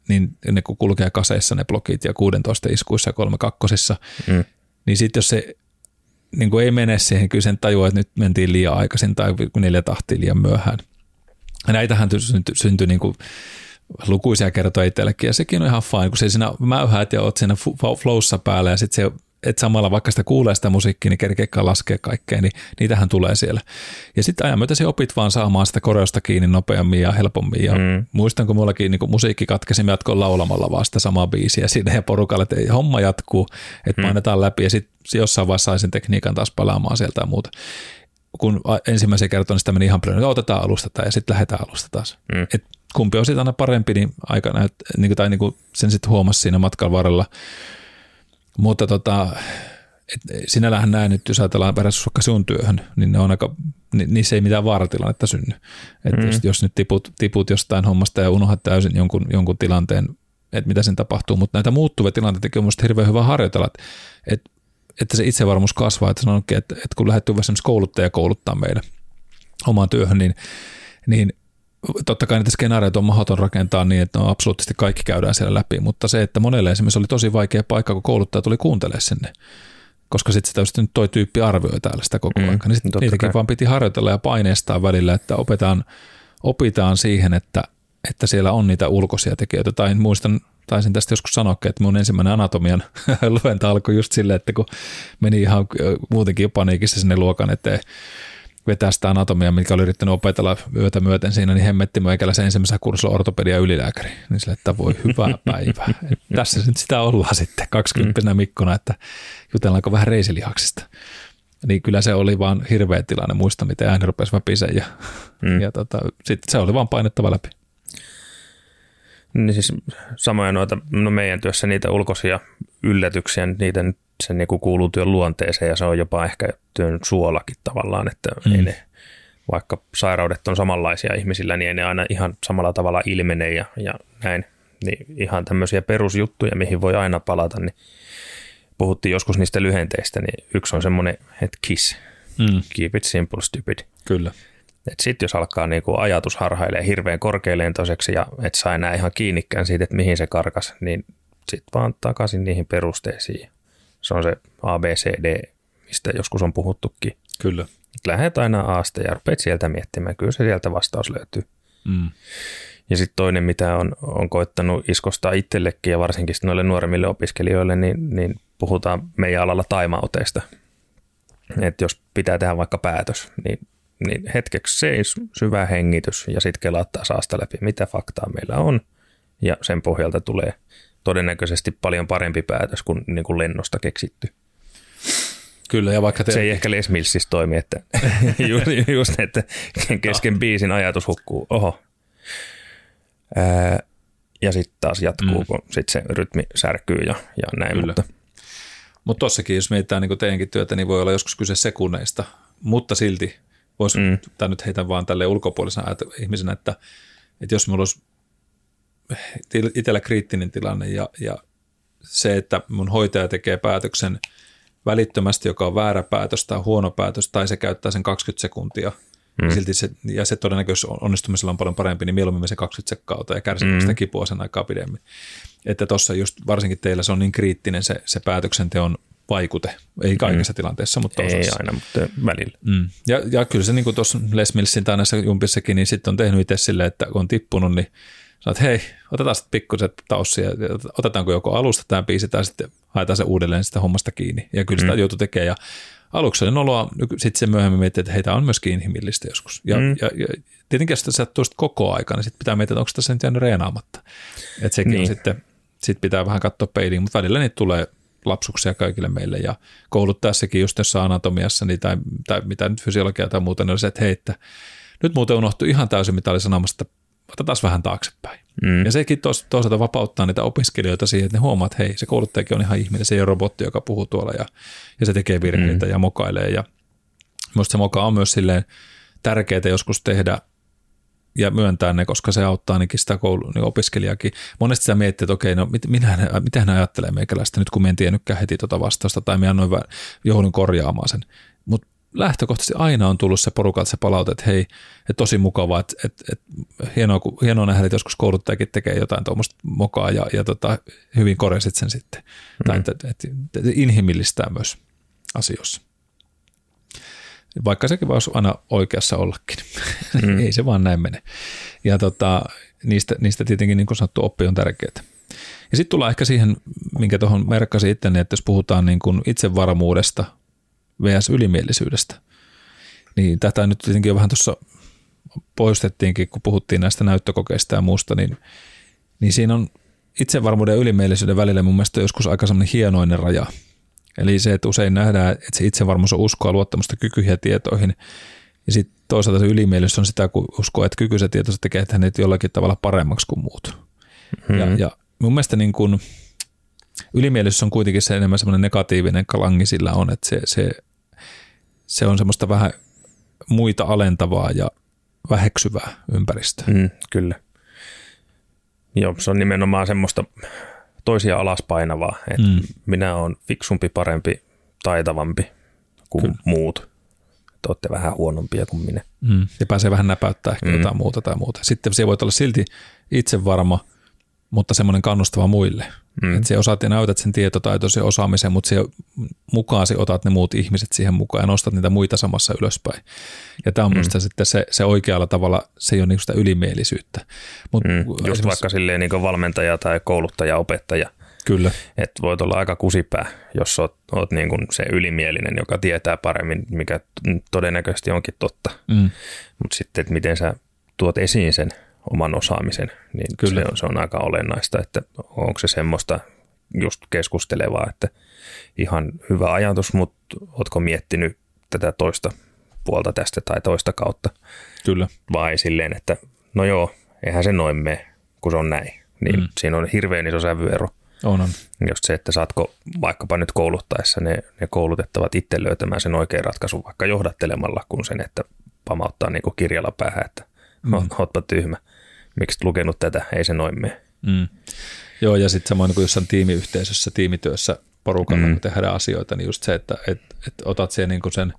niin ne kun kulkee kaseissa ne blokit ja 16 iskuissa ja kolme kakkosissa, mm. niin sitten jos se niin kuin ei mene siihen, kyllä sen tajua, että nyt mentiin liian aikaisin tai neljä tahtia liian myöhään. Ja näitähän syntyi, syntyi niin kuin lukuisia kertoja itsellekin ja sekin on ihan fine, kun se siinä mäyhäät ja oot siinä flowssa päällä ja sitten se että samalla vaikka sitä kuulee sitä musiikkia, niin kerkeekään laskee kaikkea, niin niitähän tulee siellä. Ja sitten ajan myötä se opit vaan saamaan sitä koreosta kiinni nopeammin ja helpommin. Ja mm. muistan, kun mullakin niin musiikki katkesi, me jatkoin laulamalla vaan sitä samaa biisiä siinä ja porukalle, että homma jatkuu, että mm. painetaan läpi ja sitten jossain vaiheessa sai sen tekniikan taas palaamaan sieltä ja muuta. Kun ensimmäisen kertaa niin sitä meni ihan paljon, että otetaan alusta ja sitten lähdetään alusta taas. Mm. Et kumpi on sitten aina parempi, niin aika näyt, niin kuin, tai niin kuin sen sitten huomasi siinä matkan varrella – mutta tota, et sinällähän näin nyt, jos ajatellaan verrattuna vaikka sun työhön, niin ne on aika, ni, niissä ei mitään vaaratilannetta synny. Et mm. jos, jos, nyt tiput, tiput jostain hommasta ja unohdat täysin jonkun, jonkun tilanteen, että mitä sen tapahtuu, mutta näitä muuttuvia tilanteita on minusta hirveän hyvä harjoitella, että, että, että se itsevarmuus kasvaa, että sanonkin, että, että kun lähdetty esimerkiksi kouluttaja kouluttaa meidän omaan työhön, niin, niin totta kai niitä skenaarioita on mahdoton rakentaa niin, että no absoluuttisesti kaikki käydään siellä läpi, mutta se, että monelle esimerkiksi oli tosi vaikea paikka, kun kouluttaja tuli kuuntelemaan sinne, koska sitten sitä nyt toi tyyppi arvioi täällä sitä koko mm, ajan, niin sitten niitäkin kai. vaan piti harjoitella ja paineistaa välillä, että opetaan, opitaan siihen, että, että siellä on niitä ulkoisia tekijöitä, tai muistan, taisin tästä joskus sanoa, että mun ensimmäinen anatomian luenta alkoi just silleen, että kun meni ihan muutenkin jo paniikissa sinne luokan eteen, vetää sitä anatomia, mikä oli yrittänyt opetella yötä myöten siinä, niin hemmetti meikäläisen ensimmäisenä kurssilla ortopedia ylilääkäri. Niin sille, että voi hyvää päivää. Et tässä nyt sitä ollaan sitten 20 mm. mikkona, että jutellaanko vähän reisilihaksista. Niin kyllä se oli vaan hirveä tilanne. Muista, miten ääni rupesi väpiseen ja, mm. ja tota, sitten se oli vaan painettava läpi. Niin siis samoja noita, no meidän työssä niitä ulkoisia yllätyksiä, niitä nyt se niin kuin kuuluu työn luonteeseen ja se on jopa ehkä työn suolakin tavallaan, että mm. ei ne, vaikka sairaudet on samanlaisia ihmisillä, niin ei ne aina ihan samalla tavalla ilmene ja, ja näin. Niin ihan tämmöisiä perusjuttuja, mihin voi aina palata, niin puhuttiin joskus niistä lyhenteistä, niin yksi on semmoinen, että KISS, mm. Keep it simple, stupid. Kyllä. Sitten jos alkaa niinku ajatus harhailee hirveän korkealentoiseksi ja et saa enää ihan kiinnikään siitä, että mihin se karkas, niin sitten vaan takaisin niihin perusteisiin. Se on se ABCD, mistä joskus on puhuttukin. Kyllä. Lähet aina Aasta ja rupeat sieltä miettimään. Kyllä se sieltä vastaus löytyy. Mm. Ja sitten toinen, mitä on, on koittanut iskostaa itsellekin ja varsinkin noille nuoremmille opiskelijoille, niin, niin puhutaan meidän alalla taimauteista. Että jos pitää tehdä vaikka päätös, niin, niin hetkeksi seis, syvä hengitys ja sitten kelaattaa saasta läpi, mitä faktaa meillä on. Ja sen pohjalta tulee todennäköisesti paljon parempi päätös kuin, niin kuin lennosta keksitty. Kyllä, ja vaikka te... Se ei ehkä Les Millsissä toimi, että just, just että kesken no. biisin ajatus hukkuu. Oho. Ää, ja sitten taas jatkuu, mm. kun sit se rytmi särkyy ja, ja näin. Kyllä. Mutta mutta tossakin, jos mietitään niin teidänkin työtä, niin voi olla joskus kyse sekunneista, mutta silti voisi, mm. tai nyt heitän vaan tälle ulkopuolisena ihmisenä, että, että jos minulla olisi itsellä kriittinen tilanne ja, ja se, että mun hoitaja tekee päätöksen välittömästi, joka on väärä päätös tai huono päätös, tai se käyttää sen 20 sekuntia, mm. ja, silti se, ja se todennäköisesti onnistumisella on paljon parempi, niin mieluummin se 20 sekkaa ja kärsii mm. sitä kipua sen aikaa pidemmin. Että tuossa just varsinkin teillä se on niin kriittinen se, se päätöksenteon vaikute. Ei kaikissa mm. tilanteissa, mutta Ei osassa. aina, mutta välillä. Mm. Ja, ja kyllä se niin kuin tuossa Les Millsin tai näissä jumpissakin, niin sitten on tehnyt itse silleen, että kun on tippunut, niin sanoit, hei, otetaan sitten pikkuset taussia, otetaanko joko alusta tämä biisi tai sitten haetaan se uudelleen sitä hommasta kiinni. Ja kyllä sitä mm. joutui tekemään ja aluksi oli noloa, sitten se myöhemmin miettii, että heitä on myöskin inhimillistä joskus. Ja, mm. ja, ja tietenkin jos sä tuosta koko aika, niin sitten pitää miettiä, että onko tässä nyt jäänyt reenaamatta. Että sekin niin. on sitten, sit pitää vähän katsoa peiliin, mutta välillä niitä tulee lapsuksia kaikille meille ja kouluttaessakin just jossain anatomiassa niin tai, tai mitä nyt fysiologia tai muuta, niin oli se, että hei, että nyt muuten unohtui ihan täysin, mitä oli sanomassa, että otetaan vähän taaksepäin. Mm. Ja sekin tos, toisaalta vapauttaa niitä opiskelijoita siihen, että ne huomaa, että hei, se kouluttajakin on ihan ihminen, se ei ole robotti, joka puhuu tuolla ja, ja se tekee virheitä mm. ja mokailee. Ja minusta se moka on myös silleen tärkeää joskus tehdä ja myöntää ne, koska se auttaa ainakin sitä koulu, niin opiskelijakin. Monesti sä miettii, että okei, no mit, mitä, mitä hän ajattelee meikäläistä nyt, kun me en tiennytkään heti tuota vastausta tai me annoin joudun korjaamaan sen. Mutta lähtökohtaisesti aina on tullut se porukalta se palaute, että hei, että tosi mukavaa, että, että, että hienoa, kun, hienoa nähdä, että joskus kouluttajakin tekee jotain tuommoista mokaa ja, ja tota, hyvin korjasit sen sitten. Mm. Tai että, että, että inhimillistää myös asioissa. Vaikka sekin voisi aina oikeassa ollakin. Mm. Ei se vaan näin mene. Ja tota, niistä, niistä tietenkin niin kuin sanottu oppi on tärkeää. Ja sitten tullaan ehkä siihen, minkä tuohon merkkasin itteni, että jos puhutaan niin kuin itsevarmuudesta vs. ylimielisyydestä, niin tätä nyt tietenkin jo vähän tuossa poistettiinkin, kun puhuttiin näistä näyttökokeista ja muusta, niin, niin siinä on itsevarmuuden ja ylimielisyyden välillä mun mielestä joskus aika semmoinen hienoinen raja – Eli se, että usein nähdään, että se itsevarmuus on uskoa luottamusta kykyihin ja tietoihin. Ja sitten toisaalta se ylimielisyys on sitä, kun uskoo, että kykyiset ja tieto tekee hänet jollakin tavalla paremmaksi kuin muut. Mm-hmm. Ja, ja mun mielestä niin kun, ylimielisyys on kuitenkin se enemmän semmoinen negatiivinen kalangi sillä on, että se, se, se on semmoista vähän muita alentavaa ja väheksyvää ympäristöä. Mm, kyllä. Joo, se on nimenomaan semmoista toisia alaspainavaa. Että mm. Minä olen fiksumpi, parempi, taitavampi kuin Kyllä. muut. Te olette vähän huonompia kuin minä. Mm. Ja pääsee vähän näpäyttää ehkä mm. jotain muuta tai muuta. Sitten se voi olla silti itsevarma, mutta semmoinen kannustava muille. Mm. Että se osaat ja näytät sen tietotaitoisen osaamisen, mutta se mukaan se otat ne muut ihmiset siihen mukaan ja nostat niitä muita samassa ylöspäin. Ja tämä on mm. sitten se, se oikealla tavalla, se ei ole niin sitä ylimielisyyttä. Mut mm. Just vaikka silleen niin valmentaja tai kouluttaja, opettaja. Kyllä. Että voit olla aika kusipää, jos oot, oot niin kuin se ylimielinen, joka tietää paremmin, mikä todennäköisesti onkin totta. Mm. Mutta sitten, että miten sä tuot esiin sen oman osaamisen, niin Kyllä. Se, on, se on aika olennaista, että onko se semmoista just keskustelevaa, että ihan hyvä ajatus, mutta ootko miettinyt tätä toista puolta tästä tai toista kautta? Kyllä. Vai silleen, että no joo, eihän se noin mene, kun se on näin. Niin mm. siinä on hirveän iso sävyero. On, on. Just se, että saatko vaikkapa nyt kouluttaessa ne, ne koulutettavat itse löytämään sen oikean ratkaisun vaikka johdattelemalla, kun sen, että pamauttaa niin kuin kirjalla päähän, että mm. ootpa tyhmä miksi lukenut tätä, ei se noin mene. Mm. Joo, ja sitten samoin kuin jossain tiimiyhteisössä, tiimityössä porukalla, mm. kun tehdään asioita, niin just se, että et, et otat sen, niin sen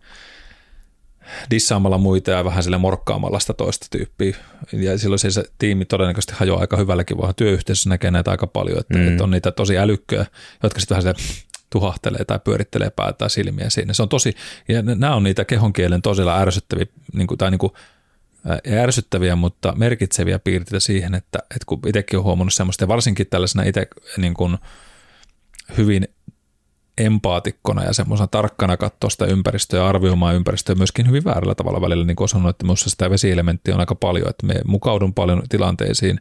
dissaamalla muita ja vähän sille morkkaamalla sitä toista tyyppiä. Ja silloin se tiimi todennäköisesti hajoaa aika hyvälläkin, vaan työyhteisössä näkee näitä aika paljon, että, mm. että on niitä tosi älykköjä, jotka sitten vähän tuhahtelee tai pyörittelee päätään silmiä siinä. Se on tosi, ja nämä on niitä kehonkielen tosilla ärsyttäviä, niin kuin, tai niin kuin ärsyttäviä, mutta merkitseviä piirteitä siihen, että, että kun itsekin on huomannut semmoista, ja varsinkin tällaisena itse niin kuin hyvin empaatikkona ja semmoisena tarkkana katsoa sitä ympäristöä ja arvioimaan ympäristöä myöskin hyvin väärällä tavalla välillä, niin kuin sanonut, että minusta sitä vesielementtiä on aika paljon, että me mukaudun paljon tilanteisiin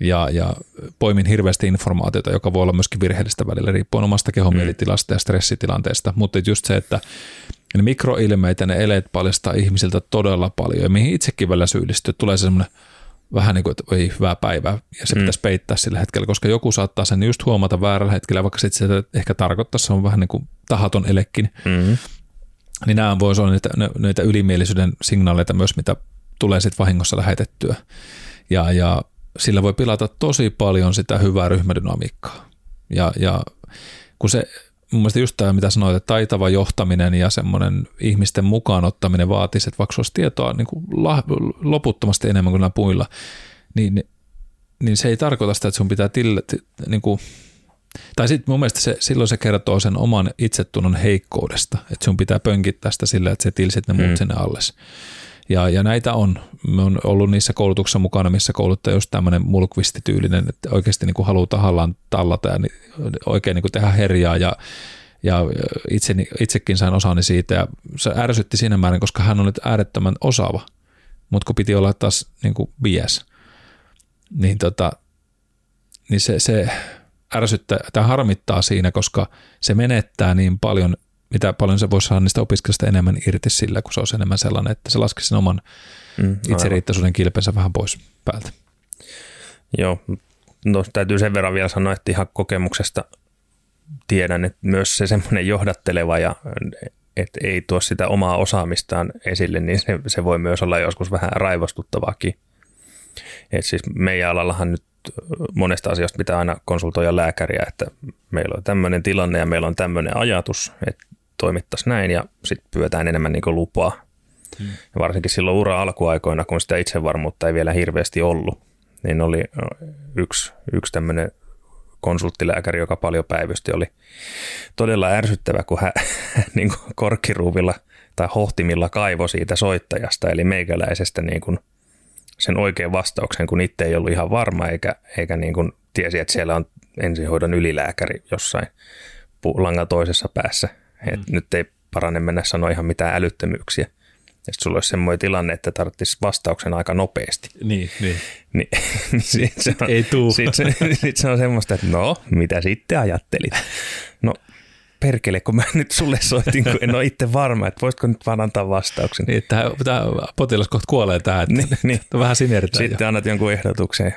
ja, ja poimin hirveästi informaatiota, joka voi olla myöskin virheellistä välillä riippuen omasta kehomielitilasta ja stressitilanteesta, mutta just se, että ne mikroilmeitä, ne eleet paljastaa ihmisiltä todella paljon ja mihin itsekin välillä syyllistyy, tulee se semmoinen vähän niin kuin, että ei hyvää päivää ja se mm. pitäisi peittää sillä hetkellä, koska joku saattaa sen just huomata väärällä hetkellä, vaikka sitten se ehkä tarkoittaa, se on vähän niin kuin tahaton elekin. Mm. Niin nämä voisi olla niitä, niitä ylimielisyyden signaaleita myös, mitä tulee sitten vahingossa lähetettyä. Ja, ja sillä voi pilata tosi paljon sitä hyvää ryhmädynamiikkaa. Ja, ja kun se, mun mielestä just tämä, mitä sanoit, että taitava johtaminen ja semmoinen ihmisten mukaan ottaminen vaatisi, että vaikka olisi tietoa niin kuin loputtomasti enemmän kuin nämä puilla, niin, niin se ei tarkoita sitä, että sun pitää tille, niin kuin, tai sitten mun mielestä se, silloin se kertoo sen oman itsetunnon heikkoudesta, että sun pitää pönkittää sitä sillä, että se tilsit ne muut mm. sinne alles. Ja, ja näitä on. Me on ollut niissä koulutuksissa mukana, missä kouluttaja just tämmöinen mulkvistityylinen, että oikeasti niin kuin haluaa tahallaan tallata ja oikein niin kuin tehdä herjaa ja ja itse, itsekin sain osani siitä ja se ärsytti siinä määrin, koska hän on nyt äärettömän osaava, mutta kun piti olla taas niin kuin bias, niin, tota, niin se, se ärsyttää harmittaa siinä, koska se menettää niin paljon mitä paljon se voisi saada niistä opiskelijoista enemmän irti sillä, kun se olisi enemmän sellainen, että se laskisi sen oman mm, itseriittaisuuden kilpensä vähän pois päältä. Joo, no täytyy sen verran vielä sanoa, että ihan kokemuksesta tiedän, että myös se semmoinen johdatteleva ja että ei tuo sitä omaa osaamistaan esille, niin se, se voi myös olla joskus vähän raivostuttavaakin. Et siis meidän alallahan nyt monesta asiasta pitää aina konsultoida lääkäriä, että meillä on tämmöinen tilanne ja meillä on tämmöinen ajatus, että toimittaisiin näin ja sitten pyydetään enemmän niin lupaa. Hmm. Ja varsinkin silloin ura alkuaikoina, kun sitä itsevarmuutta ei vielä hirveästi ollut, niin oli yksi, yksi tämmöinen konsulttilääkäri, joka paljon päivysti, oli todella ärsyttävä, kun hän niin kuin korkkiruuvilla tai hohtimilla kaivo siitä soittajasta, eli meikäläisestä niin kuin sen oikean vastauksen, kun itse ei ollut ihan varma, eikä, eikä niin kuin tiesi, että siellä on ensihoidon ylilääkäri jossain langan toisessa päässä et mm. Nyt ei parane mennä sanoa ihan mitään älyttömyyksiä. Ja sitten sulla olisi semmoinen tilanne, että tarvitsisi vastauksen aika nopeasti. Niin, niin. niin, niin sit se on, ei tuu. Sitten se, sit se on semmoista, että no, mitä sitten ajattelit? No, perkele, kun mä nyt sulle soitin, kun en ole itse varma, että voisitko nyt vaan antaa vastauksen. Niin, että tämä potilas kohta kuolee tähän, että niin, niin. vähän sinertää. Sitten jo. annat jonkun ehdotuksen.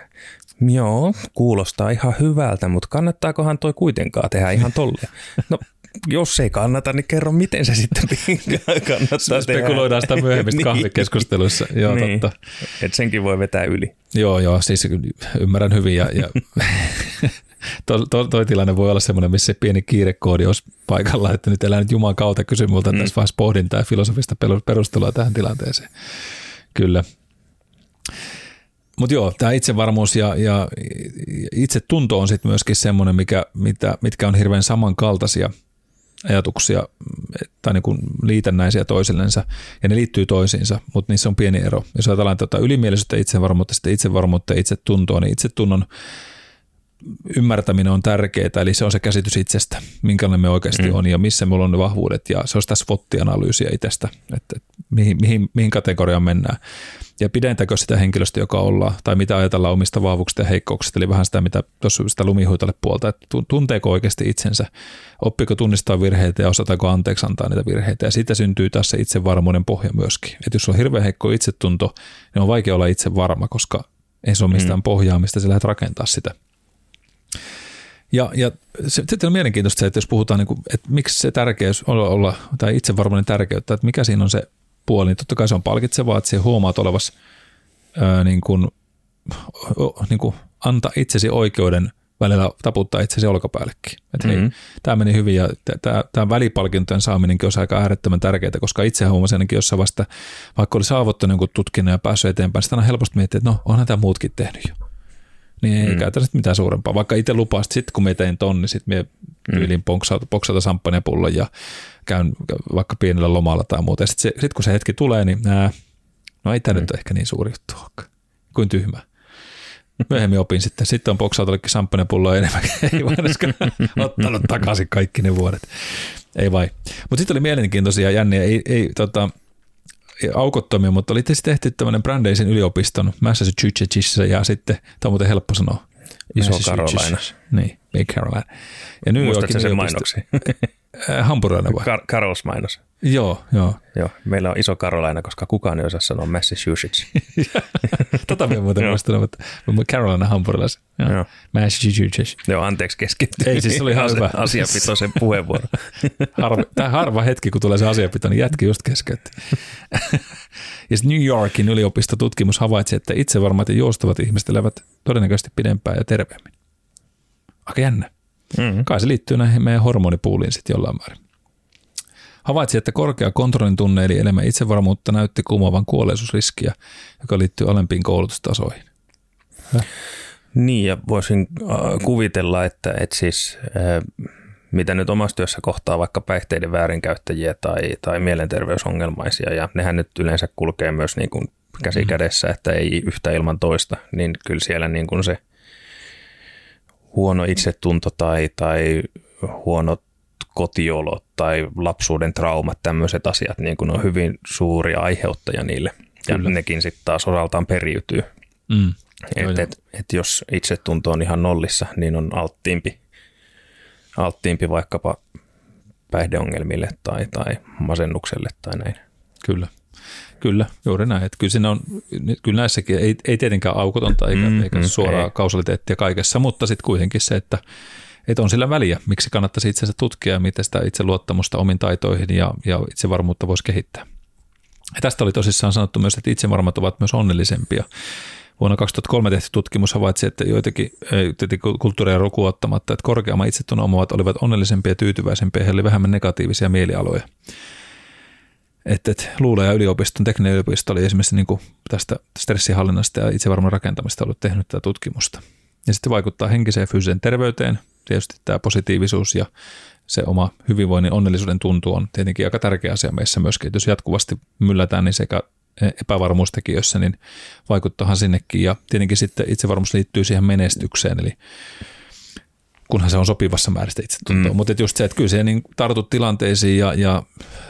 Joo, kuulostaa ihan hyvältä, mutta kannattaakohan toi kuitenkaan tehdä ihan tolleen? No jos ei kannata, niin kerro, miten se sitten kannattaa Spekuloidaan sitä myöhemmin niin. kahvikeskusteluissa. Joo, niin. totta. Et senkin voi vetää yli. Joo, joo, siis ymmärrän hyvin ja, ja to, to, toi tilanne voi olla semmoinen, missä pieni kiirekoodi olisi paikalla, että nyt elää nyt Jumalan kautta kysy multa mm. tässä vaiheessa pohdintaa ja filosofista perustelua tähän tilanteeseen. Kyllä. Mutta joo, tämä itsevarmuus ja, ja itsetunto on sitten myöskin semmoinen, mikä, mitä, mitkä on hirveän samankaltaisia – ajatuksia tai niin kuin liitännäisiä toisillensa ja ne liittyy toisiinsa, mutta niissä on pieni ero. Jos ajatellaan tätä ylimielisyyttä, itsevarmuutta, sitten itsevarmuutta ja itsetuntoa, niin itsetunnon ymmärtäminen on tärkeää, eli se on se käsitys itsestä, minkälainen me oikeasti mm. on ja missä meillä on ne vahvuudet, ja se on sitä SWOT-analyysiä itsestä, että mihin, mihin, mihin kategoriaan mennään. Ja pidentäkö sitä henkilöstä, joka ollaan, tai mitä ajatellaan omista vahvuuksista ja heikkouksista, eli vähän sitä, mitä tuossa sitä lumihuitalle puolta, että tunteeko oikeasti itsensä, oppiko tunnistaa virheitä ja osataako anteeksi antaa niitä virheitä, ja siitä syntyy tässä itsevarmuuden pohja myöskin. Että jos on hirveän heikko itsetunto, niin on vaikea olla itse varma, koska ei se ole mistään mm. pohjaa, mistä sä lähdet rakentaa sitä. Ja, ja sitten on mielenkiintoista se, että jos puhutaan, niin kuin, että miksi se tärkeys olla, olla tai itsevarmuuden tärkeyttä, että mikä siinä on se puoli, niin totta kai se on palkitsevaa, että se huomaat olevas ää, niin kuin, niin kuin anta itsesi oikeuden välillä taputtaa itsesi olkapäällekin. Että mm-hmm. hei, tämä meni hyvin ja tämä välipalkintojen saaminenkin on aika äärettömän tärkeää, koska itse huomasin ainakin jossain vasta, vaikka oli saavuttanut jonkun tutkinnon ja päässyt eteenpäin, sitä on helposti miettiä, että no onhan tämä muutkin tehnyt jo. Niin ei mm. käytä mitään suurempaa. Vaikka itse lupasit, sitten kun me tein ton, niin sitten me tyylin mm. poksata, poksata samppanjapullon ja käyn vaikka pienellä lomalla tai muuta. Sitten sit kun se hetki tulee, niin nää, No ei tämä mm. nyt ehkä niin suuri juttu olekaan. Kuin tyhmä. Myöhemmin opin sitten. Sitten on boksautallekin samppanepulloa enemmän. Ei vaan ottanut takaisin kaikki ne vuodet. Ei vai. Mutta sitten oli mielenkiintoisia jänniä. Ei, ei, tota, aukottomia, mutta oli tehty tämmöinen Brandeisin yliopiston Massachusettsissa ja sitten, tämä on muuten helppo sanoa, Iso Carolina. Niin, Big Carolina. Ja New Muistatko sen mainoksi? Äh, hampurilainen vai? Car- Carols mainos. Joo, joo. joo. Meillä on iso Carolina, koska kukaan ei osaa sanoa Massachusetts. Tota minä muuten muistanut, mutta Carolina hampurilaisen. Joo. joo. Massachusetts. Joo, anteeksi keskittyä. Ei, siis oli ihan hyvä. Asiapitoisen puheenvuoro. harva, tämä harva hetki, kun tulee se asiapito, niin jätki just keskeytti. ja New Yorkin yliopistotutkimus havaitsi, että itse varmat ja joustavat ihmiset elävät todennäköisesti pidempään ja terveemmin. Aika jännä. Mm-hmm. Kai se liittyy näihin meidän hormonipuuliin sitten jollain määrin. Havaitsi, että korkea kontrollin tunne eli enemmän itsevarmuutta näytti kumoavan kuolleisuusriskiä, joka liittyy alempiin koulutustasoihin. Häh? Niin, ja voisin äh, kuvitella, että, että siis äh, mitä nyt omassa työssä kohtaa vaikka päihteiden väärinkäyttäjiä tai, tai mielenterveysongelmaisia, ja nehän nyt yleensä kulkee myös niin kuin käsi mm-hmm. kädessä, että ei yhtä ilman toista, niin kyllä siellä niin kuin se huono itsetunto tai, tai huonot kotiolot tai lapsuuden traumat, tämmöiset asiat niin kuin on hyvin suuri aiheuttaja niille. Ja Kyllä. nekin sitten taas osaltaan periytyy. Mm. Että et, et jos itsetunto on ihan nollissa, niin on alttiimpi, alttiimpi vaikkapa päihdeongelmille tai, tai masennukselle tai näin. Kyllä. Kyllä, juuri näin. Että kyllä, siinä on, kyllä näissäkin ei, ei tietenkään aukotonta eikä, mm, eikä mm, suoraa ei. kausaliteettia kaikessa, mutta sitten kuitenkin se, että, että on sillä väliä, miksi kannattaisi itsensä tutkia ja miten sitä itseluottamusta omiin taitoihin ja, ja itsevarmuutta voisi kehittää. Ja tästä oli tosissaan sanottu myös, että itsevarmat ovat myös onnellisempia. Vuonna 2003 tehty tutkimus havaitsi, että joitakin, kulttuuria rukuottamatta, että korkeamman itsetunnon omavat olivat onnellisempia ja tyytyväisempiä, heillä oli vähemmän negatiivisia mielialoja. Että et, Luula ja yliopiston tekninen yliopisto oli esimerkiksi niin kuin tästä stressihallinnasta ja itsevarman rakentamista ollut tehnyt tätä tutkimusta. Ja sitten vaikuttaa henkiseen ja fyysiseen terveyteen. Tietysti tämä positiivisuus ja se oma hyvinvoinnin onnellisuuden tuntu on tietenkin aika tärkeä asia meissä myöskin. Että jos jatkuvasti myllätään, niin sekä epävarmuustekijöissä, niin vaikuttaahan sinnekin. Ja tietenkin sitten itsevarmuus liittyy siihen menestykseen, eli kunhan se on sopivassa määrästä itsetuntoa. Mm. Mutta just se, että kyllä se niin tartut tilanteisiin ja, ja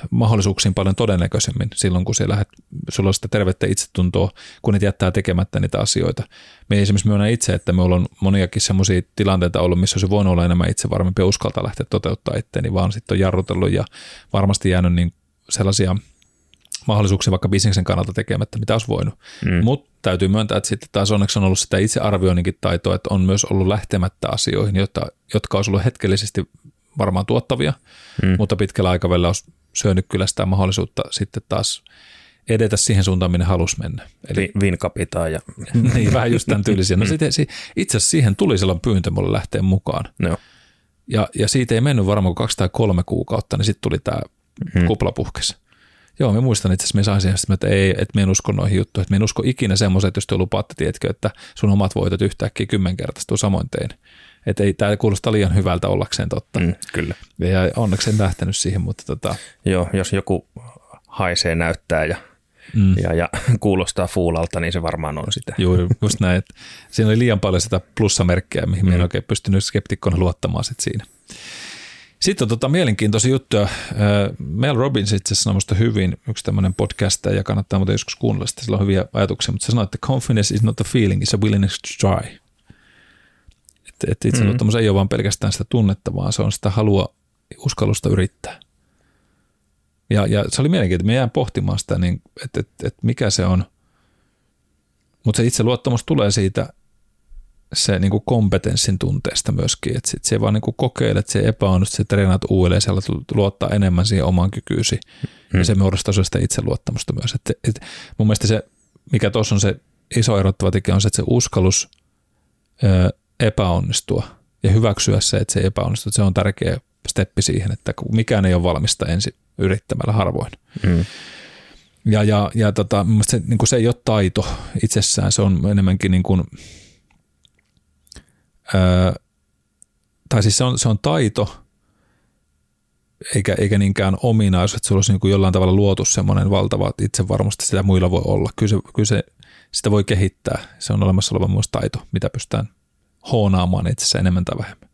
mahdollisuuksiin paljon todennäköisemmin silloin, kun siellä lähdet, sulla on sitä tervettä itsetuntoa, kun et jättää tekemättä niitä asioita. Me esimerkiksi myönnän itse, että me ollaan moniakin sellaisia tilanteita ollut, missä olisi voinut olla enemmän itsevarmempi ja uskaltaa lähteä toteuttaa itteeni, vaan sitten on jarrutellut ja varmasti jäänyt niin sellaisia – mahdollisuuksia vaikka bisneksen kannalta tekemättä, mitä olisi voinut. Mm. Mutta täytyy myöntää, että sitten taas onneksi on ollut sitä itsearvioinninkin taitoa, että on myös ollut lähtemättä asioihin, jotka, jotka olisi ollut hetkellisesti varmaan tuottavia, mm. mutta pitkällä aikavälillä olisi syönyt kyllä sitä mahdollisuutta sitten taas edetä siihen suuntaan, minne halusi mennä. Eli Vinkapitaa ja... niin, vähän just tämän tyylisiä. No sitten, itse asiassa siihen tuli silloin pyyntö mulle lähteä mukaan. No. Ja, ja siitä ei mennyt varmaan kuin kaksi tai kolme kuukautta, niin sitten tuli tämä mm. kuplapuhkes. Joo, mä muistan itse asiassa, me saisin että ei, että mä en usko noihin juttuihin, että mä en usko ikinä semmoiset, jos te lupaatte, tiedätkö, että sun omat voitot yhtäkkiä kymmenkertaistuu samoin tein. Että ei tämä kuulosta liian hyvältä ollakseen totta. Mm, kyllä. Ja onneksi en lähtenyt siihen, mutta tota... Joo, jos joku haisee, näyttää ja mm. ja, ja kuulostaa fuulalta, niin se varmaan on sitä. Joo, just näin. Että siinä oli liian paljon sitä plussamerkkiä, mihin mm. en oikein pystynyt skeptikkona luottamaan sit siinä. Sitten on tota mielenkiintoisia juttuja. Mel Robbins itse asiassa sanoi hyvin, yksi tämmöinen podcast, ja kannattaa muuten joskus kuunnella sitä, sillä on hyviä ajatuksia, mutta se sanoi, että confidence is not a feeling, it's a willingness to try. Että et itseluottamus mm-hmm. ei ole vain pelkästään sitä tunnetta, vaan se on sitä halua, uskallusta yrittää. Ja, ja se oli mielenkiintoista, me jään pohtimaan sitä, niin, että, että, että mikä se on. Mutta se itseluottamus tulee siitä, se niin kuin kompetenssin tunteesta myöskin, että sit se vaan niin kuin kokeilet, se epäonnistut, se treenaat uudelleen, siellä luottaa enemmän siihen omaan kykyysi mm. ja se muodostaa sitä itseluottamusta myös. Et, et, mun mielestä se, mikä tuossa on se iso erottava tekijä, on se, että se uskallus ö, epäonnistua ja hyväksyä se, että se epäonnistuu, se on tärkeä steppi siihen, että mikään ei ole valmista ensin yrittämällä harvoin. Mm. Ja, ja, ja tota, se, niin kuin se ei ole taito itsessään, se on enemmänkin niin kuin, Tai siis se on, se on taito, eikä, eikä niinkään ominaisuus, että sulla olisi niin kuin jollain tavalla luotu semmoinen valtava että sitä muilla voi olla. Kyllä se, kyllä se sitä voi kehittää. Se on olemassa oleva myös taito, mitä pystytään hoonaamaan itse enemmän tai vähemmän.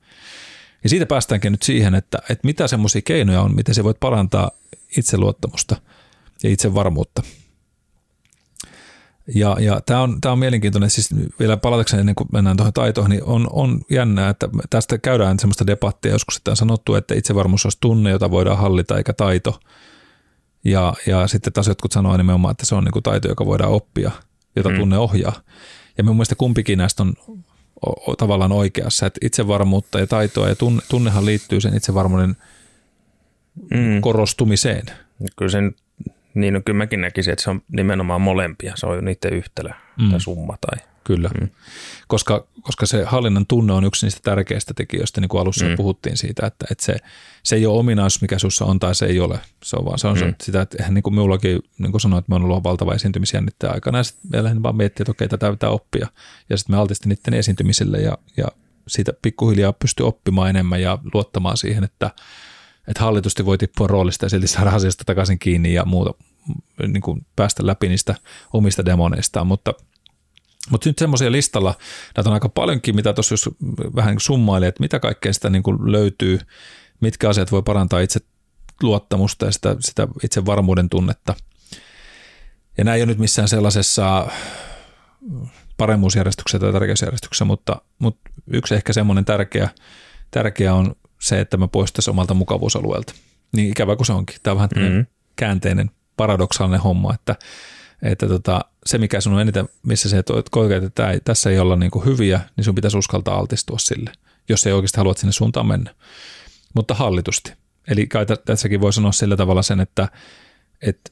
Ja siitä päästäänkin nyt siihen, että, että mitä semmoisia keinoja on, miten se voit parantaa itseluottamusta ja itsevarmuutta. Ja, ja tämä on, tämä on mielenkiintoinen, siis vielä palatakseni ennen kuin mennään tuohon taitoon, niin on, on jännää, että tästä käydään semmoista debattia joskus, että on sanottu, että itsevarmuus olisi tunne, jota voidaan hallita, eikä taito. Ja, ja sitten taas jotkut sanoo nimenomaan, että se on niin kuin taito, joka voidaan oppia, jota mm. tunne ohjaa. Ja mun mielestä kumpikin näistä on tavallaan oikeassa, että itsevarmuutta ja taitoa ja tunne, tunnehan liittyy sen itsevarmuuden mm. korostumiseen. Kyllä sen, niin no, kyllä mäkin näkisin, että se on nimenomaan molempia, se on niiden yhtälö mm. tai summa tai Kyllä, mm. koska, koska se hallinnan tunne on yksi niistä tärkeistä tekijöistä, niin kuin alussa mm. puhuttiin siitä, että, että se, se ei ole ominaisuus, mikä sinussa on tai se ei ole. Se on vaan se on mm. sitä, että eihän niin kuin minullakin, niin kuin sanoin, että me on ollut valtava esiintymisjännitteen aikana, ja sitten meillä vaan miettii, että okei, tätä pitää oppia, ja sitten me altistin niiden esiintymiselle, ja, ja siitä pikkuhiljaa pystyy oppimaan enemmän ja luottamaan siihen, että, että hallitusti voi tippua roolista ja silti saada asiasta takaisin kiinni ja muuta, niin kuin päästä läpi niistä omista demoneistaan, mutta – mutta nyt semmoisia listalla, näitä on aika paljonkin, mitä tuossa jos vähän summaili, että mitä kaikkea sitä niin kuin löytyy, mitkä asiat voi parantaa itse luottamusta ja sitä, sitä itse varmuuden tunnetta. Ja nämä ei ole nyt missään sellaisessa paremmuusjärjestyksessä tai tärkeysjärjestyksessä, mutta, mutta yksi ehkä semmoinen tärkeä, tärkeä on se, että me poistaisiin omalta mukavuusalueelta. Niin ikävä kuin se onkin. Tämä on vähän mm-hmm. käänteinen, paradoksaalinen homma, että että tota, se, mikä sun on eniten, missä se koet, että tämä ei, tässä ei olla niin kuin hyviä, niin sun pitäisi uskaltaa altistua sille, jos ei oikeasti haluat sinne suuntaan mennä. Mutta hallitusti. Eli kai tässäkin voi sanoa sillä tavalla sen, että, että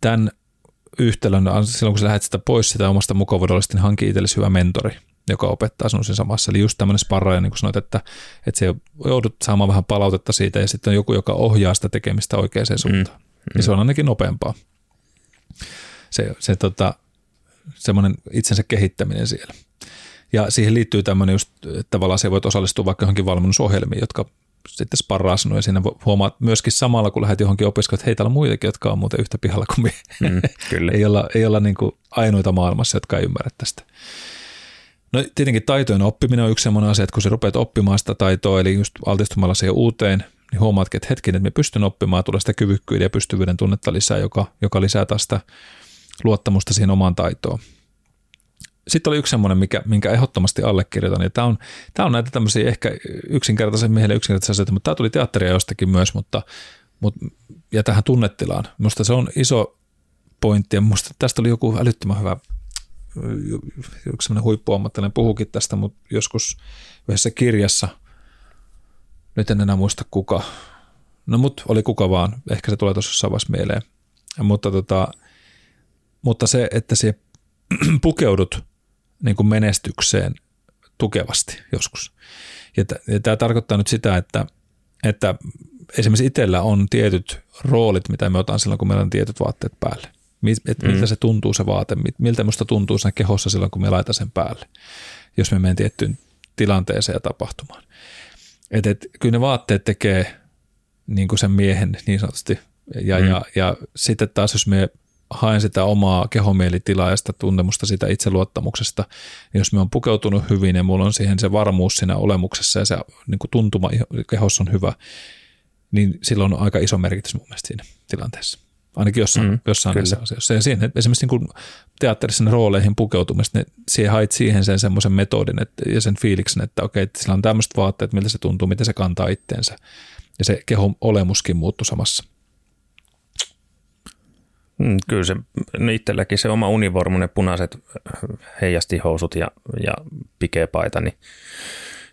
tämän yhtälön, silloin kun sä lähdet sitä pois sitä omasta mukavuudellisesti, niin hanki itsellesi hyvä mentori, joka opettaa sinun sen samassa. Eli just tämmöinen sparraaja, niin kuin sanoit, että, että se joudut saamaan vähän palautetta siitä, ja sitten on joku, joka ohjaa sitä tekemistä oikeaan suuntaan. Mm. Mm. Ja se on ainakin nopeampaa se, se tota, semmoinen itsensä kehittäminen siellä. Ja siihen liittyy tämmöinen just, että tavallaan se voit osallistua vaikka johonkin valmennusohjelmiin, jotka sitten sparraa sinua ja siinä huomaat myöskin samalla, kun lähdet johonkin opiskelemaan, että hei, täällä on muitakin, jotka on muuten yhtä pihalla kuin me. Mm, kyllä. ei olla, ei olla niin kuin ainoita maailmassa, jotka ei ymmärrä tästä. No tietenkin taitojen oppiminen on yksi sellainen asia, että kun sä rupeat oppimaan sitä taitoa, eli just altistumalla siihen uuteen, niin huomaatkin, että hetken, että me pystyn oppimaan, tulee sitä kyvykkyyden ja pystyvyyden tunnetta lisää, joka, joka lisää tästä luottamusta siihen omaan taitoon. Sitten oli yksi semmoinen, mikä, minkä ehdottomasti allekirjoitan, ja tämä on, tämä on näitä tämmöisiä ehkä yksinkertaisen miehelle yksinkertaisia asioita, mutta tämä tuli teatteria jostakin myös, mutta, mutta ja tähän tunnetilaan. Minusta se on iso pointti, ja minusta tästä oli joku älyttömän hyvä yksi semmoinen huippuammattilainen puhukin tästä, mutta joskus yhdessä kirjassa, nyt en enää muista kuka, no mut oli kuka vaan, ehkä se tulee tuossa jossain vaiheessa mieleen, mutta tota, mutta se, että se pukeudut niin kuin menestykseen tukevasti joskus. Ja, t- ja tämä tarkoittaa nyt sitä, että, että esimerkiksi itsellä on tietyt roolit, mitä me otan silloin, kun meillä on tietyt vaatteet päälle. Että mm. miltä se tuntuu se vaate, miltä minusta tuntuu sen kehossa silloin, kun me laitan sen päälle, jos me menen tiettyyn tilanteeseen ja tapahtumaan. Et, et, kyllä ne vaatteet tekee niin kuin sen miehen niin sanotusti. Ja, mm. ja, ja sitten taas, jos me haen sitä omaa kehomielitilaa ja sitä tuntemusta sitä itseluottamuksesta. Jos me on pukeutunut hyvin ja mulla on siihen se varmuus siinä olemuksessa ja se niin kuin tuntuma kehossa on hyvä, niin silloin on aika iso merkitys mun mielestä siinä tilanteessa. Ainakin jossain, mm, jossain näissä asioissa. Ja siinä, esimerkiksi niin kuin teatterissa rooleihin pukeutumista, ne, siihen hait siihen sen semmoisen metodin että, ja sen fiiliksen, että okei, että sillä on tämmöiset vaatteet, miltä se tuntuu, miten se kantaa itteensä. Ja se kehon olemuskin muuttui samassa. Mm, kyllä se no itselläkin se oma univormu, ne punaiset heijastihousut ja, ja pikepaita, niin,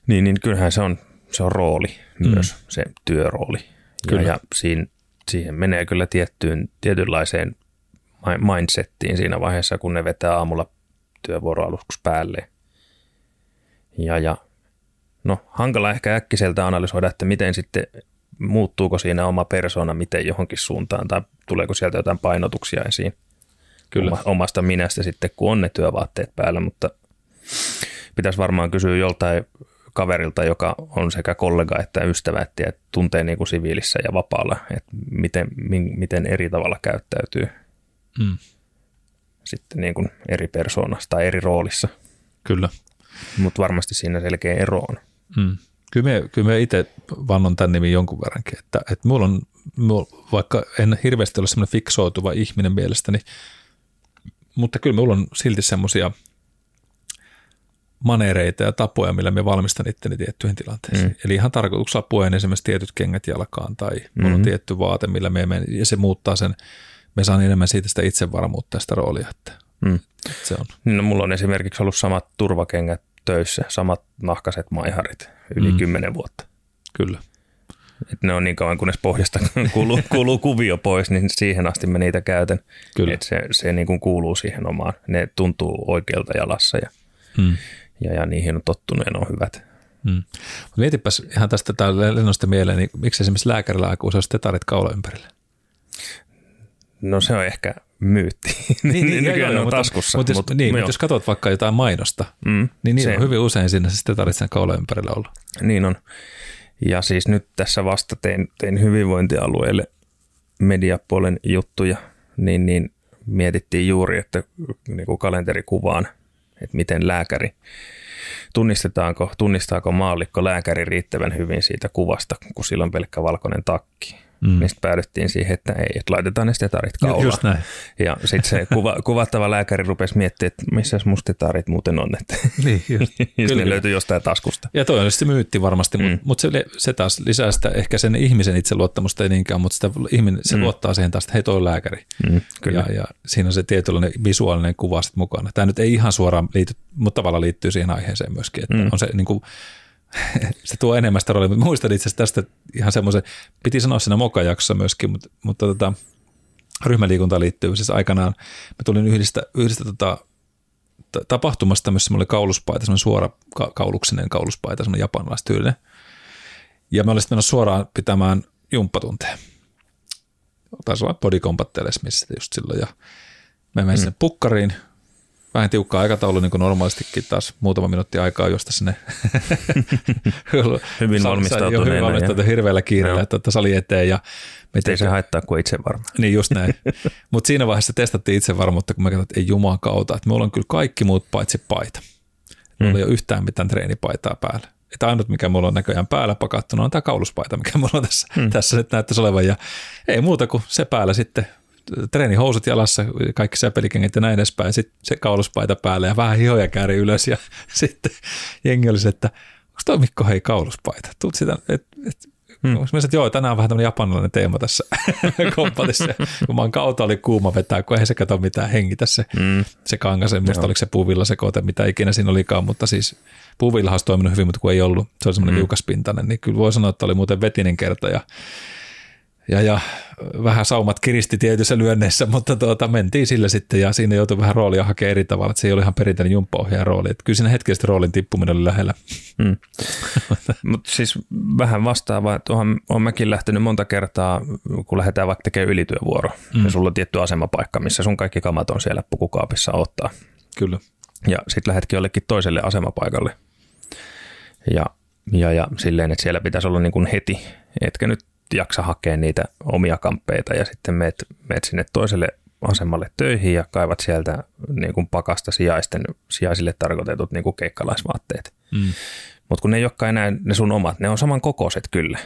niin, niin kyllähän se on, se on rooli myös, mm. se työrooli. Kyllä. Ja, ja siinä, siihen menee kyllä tiettyyn, tietynlaiseen mindsettiin siinä vaiheessa, kun ne vetää aamulla työvuoroaluksi päälle. Ja, ja no hankala ehkä äkkiseltä analysoida, että miten sitten muuttuuko siinä oma persona miten johonkin suuntaan tai tuleeko sieltä jotain painotuksia esiin Kyllä. omasta minästä sitten, kun on ne työvaatteet päällä, mutta pitäisi varmaan kysyä joltain kaverilta, joka on sekä kollega että ystävä, että tuntee niin kuin siviilissä ja vapaalla, että miten, miten eri tavalla käyttäytyy mm. sitten niin kuin eri persoonassa tai eri roolissa. Kyllä. Mutta varmasti siinä selkeä ero on. Mm. Kyllä me, kyllä me itse vannon tämän nimin jonkun verrankin, että, että mulla on, mulla, vaikka en hirveästi ole semmoinen fiksoituva ihminen mielestäni, mutta kyllä mulla on silti semmoisia – manereita ja tapoja, millä me valmistan itteni tiettyihin tilanteisiin. Mm. Eli ihan tarkoituksella puen esimerkiksi tietyt kengät jalkaan tai mm-hmm. on tietty vaate, millä me menen, ja se muuttaa sen, me saan enemmän siitä sitä itsevarmuutta sitä roolia. Että, mm. se on. No, mulla on esimerkiksi ollut samat turvakengät töissä, samat nahkaset maiharit yli mm. kymmenen vuotta. Kyllä. Et ne on niin kauan, kunnes pohjasta kuuluu, kuuluu kuvio pois, niin siihen asti mä niitä käytän. Kyllä. Et se se niin kuin kuuluu siihen omaan. Ne tuntuu oikealta jalassa ja mm ja, ja niihin on tottuneen on hyvät. Hmm. Mietipäs ihan tästä lennosta mieleen, niin miksi esimerkiksi lääkärillä aikuu se tetarit kaula ympärille? No se on ehkä myytti. niin, niin, Nykyään joo, on mutta, taskussa. Mutta, mutta, niin, mutta jos katsot vaikka jotain mainosta, mm, niin niin on hyvin usein siinä se tetarit sen kaula ympärillä ollut. Niin on. Ja siis nyt tässä vasta tein, tein hyvinvointialueelle mediapuolen juttuja, niin, niin mietittiin juuri, että niin kuin kalenterikuvaan – että miten lääkäri, tunnistetaanko, tunnistaako maallikko lääkäri riittävän hyvin siitä kuvasta, kun sillä on pelkkä valkoinen takki. Mm. Niin päädyttiin siihen, että ei, että laitetaan ne stetarit kaulaan. Just näin. Ja sitten se kuva, kuvattava lääkäri rupesi miettimään, että missä mun stetarit muuten on. Että niin, just. Kyllä. ne löytyy jostain taskusta. Ja toi on se myytti varmasti, mm. mutta mut se, se, taas lisää sitä ehkä sen ihmisen itseluottamusta ei niinkään, mutta sitä ihminen, se mm. luottaa siihen taas, että hei toi on lääkäri. Mm, kyllä. Ja, ja, siinä on se tietynlainen visuaalinen kuva sitten mukana. Tämä nyt ei ihan suoraan liity, mutta tavallaan liittyy siihen aiheeseen myöskin, että mm. on se niin kuin, se tuo enemmän sitä roolia, mutta muistan itse asiassa tästä ihan semmoisen, piti sanoa siinä mokajaksossa myöskin, mutta, mutta tota, ryhmäliikuntaan liittyy siis aikanaan, mä tulin yhdestä, yhdestä tota, tapahtumasta myös semmoinen kauluspaita, semmoinen suora ka- kauluksinen kauluspaita, semmoinen japanilaistyylinen. Ja mä olisin menossa suoraan pitämään jumppatunteja. Taisi olla Body Combat missä just silloin. Ja mä menin mm. sinne pukkariin, vähän tiukka aikataulu niin kuin normaalistikin taas muutama minuutti aikaa josta sinne hyvin valmistautuneena. Hyvin valmistautuneena hirveällä kiireellä että että sali eteen. Ja me ei se haittaa kuin itse varma. Niin just näin. Mutta siinä vaiheessa testattiin itse varmuutta, kun mä katsoin, että ei jumaan kautta, että mulla on kyllä kaikki muut paitsi paita. Mulla mm. ei ole yhtään mitään treenipaitaa päällä. Että ainut, mikä mulla on näköjään päällä pakattuna, on tämä kauluspaita, mikä mulla on tässä, mm. tässä nyt näyttäisi olevan. Ja ei muuta kuin se päällä sitten treenihousut jalassa, kaikki säpelikengät ja näin edespäin, sitten se kauluspaita päälle ja vähän hihoja kääri ylös ja sitten jengi olisi, että onko toi Mikko hei kauluspaita? Tuut sitä, et, et, Hmm. Mä sanoin, että joo, tänään on vähän tämmöinen japanilainen teema tässä kompatissa. kun mä oon kautta oli kuuma vetää, kun eihän se kato mitään hengitä se, hmm. se kangas. En muista, oliko se puuvilla sekoite, mitä ikinä siinä olikaan, mutta siis puuvillahan olisi toiminut hyvin, mutta kun ei ollut, se oli semmoinen hmm. liukaspintainen, niin kyllä voi sanoa, että oli muuten vetinen kerta ja ja, ja vähän saumat kiristi tietyissä lyönneissä, mutta tuota, mentiin sillä sitten ja siinä joutui vähän roolia hakemaan eri tavalla, että se ei ole ihan perinteinen jumppaohjaajan rooli. Että kyllä siinä hetkellisesti roolin tippuminen oli lähellä. Mm. mutta siis vähän vastaavaa, että onhan, on mäkin lähtenyt monta kertaa, kun lähdetään vaikka tekemään ylityövuoro mm. ja sulla on tietty asemapaikka, missä sun kaikki kamat on siellä pukukaapissa ottaa. Kyllä. Ja sitten lähdetkin jollekin toiselle asemapaikalle. Ja, ja, ja silleen, että siellä pitäisi olla niin kuin heti, etkä nyt jaksa hakea niitä omia kamppeita ja sitten meet, meet sinne toiselle asemalle töihin ja kaivat sieltä niin kuin pakasta sijaisten, sijaisille tarkoitetut niin kuin keikkalaisvaatteet. Mm. Mutta kun ne ei olekaan enää ne sun omat, ne on saman kokoiset kyllä.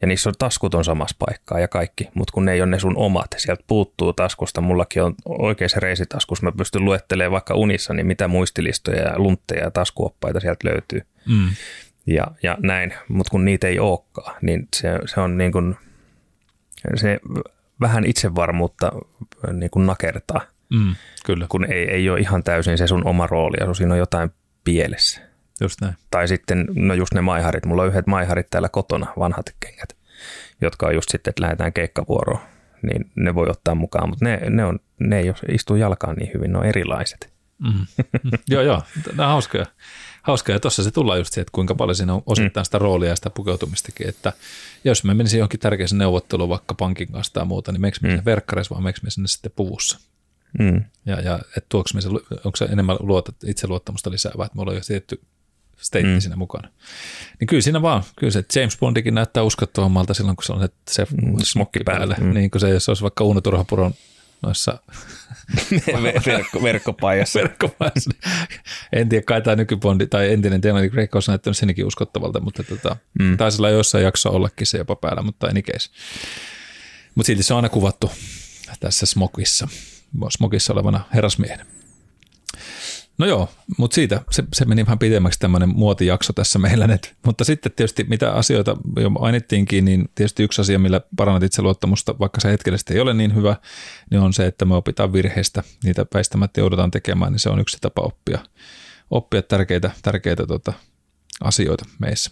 Ja niissä on taskut on samassa paikkaa ja kaikki, mutta kun ne ei ole ne sun omat, sieltä puuttuu taskusta. Mullakin on oikeassa reisitaskussa, mä pystyn luettelemaan vaikka unissa, niin mitä muistilistoja ja luntteja ja taskuoppaita sieltä löytyy. Mm ja, ja näin, mutta kun niitä ei olekaan, niin se, se on niin kuin, se vähän itsevarmuutta niin kuin nakertaa. Mm, kyllä. Kun ei, ei ole ihan täysin se sun oma rooli, ja siinä on jotain pielessä. Just näin. Tai sitten, no just ne maiharit. Mulla on yhdet maiharit täällä kotona, vanhat kengät, jotka on just sitten, että lähdetään keikkavuoroon, niin ne voi ottaa mukaan, mutta ne, ne, on, ne ei istu jalkaan niin hyvin, ne on erilaiset. Mm. joo, joo, nämä on hauskoja hauska. Ja tuossa se tullaan just se, että kuinka paljon siinä on osittain mm. sitä roolia ja sitä pukeutumistakin. Että jos me menisin johonkin tärkeäseen neuvotteluun vaikka pankin kanssa tai muuta, niin meikö me mm. verkkareissa vai meikö me sinne sitten puvussa. Mm. Ja, ja että tuoks me se, onko se enemmän luota, itseluottamusta lisäävää, että mulla on jo tietty steitti mm. siinä mukana. Niin kyllä siinä vaan, kyllä se James Bondikin näyttää uskottavammalta silloin, kun se on se, se mm, smokki päällä. Mm. Niin kuin se, jos olisi vaikka Uno Turhapuron noissa Verkko, verkkopajassa. verkkopajassa. en tiedä, kai tämä nykybondi tai entinen Daniel Craig olisi näyttänyt senkin uskottavalta, mutta tota, mm. taisi olla jossain jaksossa ollakin se jopa päällä, mutta en case. Mutta silti se on aina kuvattu tässä smokissa, smokissa olevana herrasmiehenä. No joo, mutta siitä se, se meni vähän pidemmäksi tämmöinen muotijakso tässä meillä nyt. Mutta sitten tietysti mitä asioita jo mainittiinkin, niin tietysti yksi asia, millä parannat itseluottamusta, vaikka se hetkellisesti ei ole niin hyvä, niin on se, että me opitaan virheistä. Niitä väistämättä joudutaan tekemään, niin se on yksi tapa oppia, oppia tärkeitä, tärkeitä tota, asioita meissä.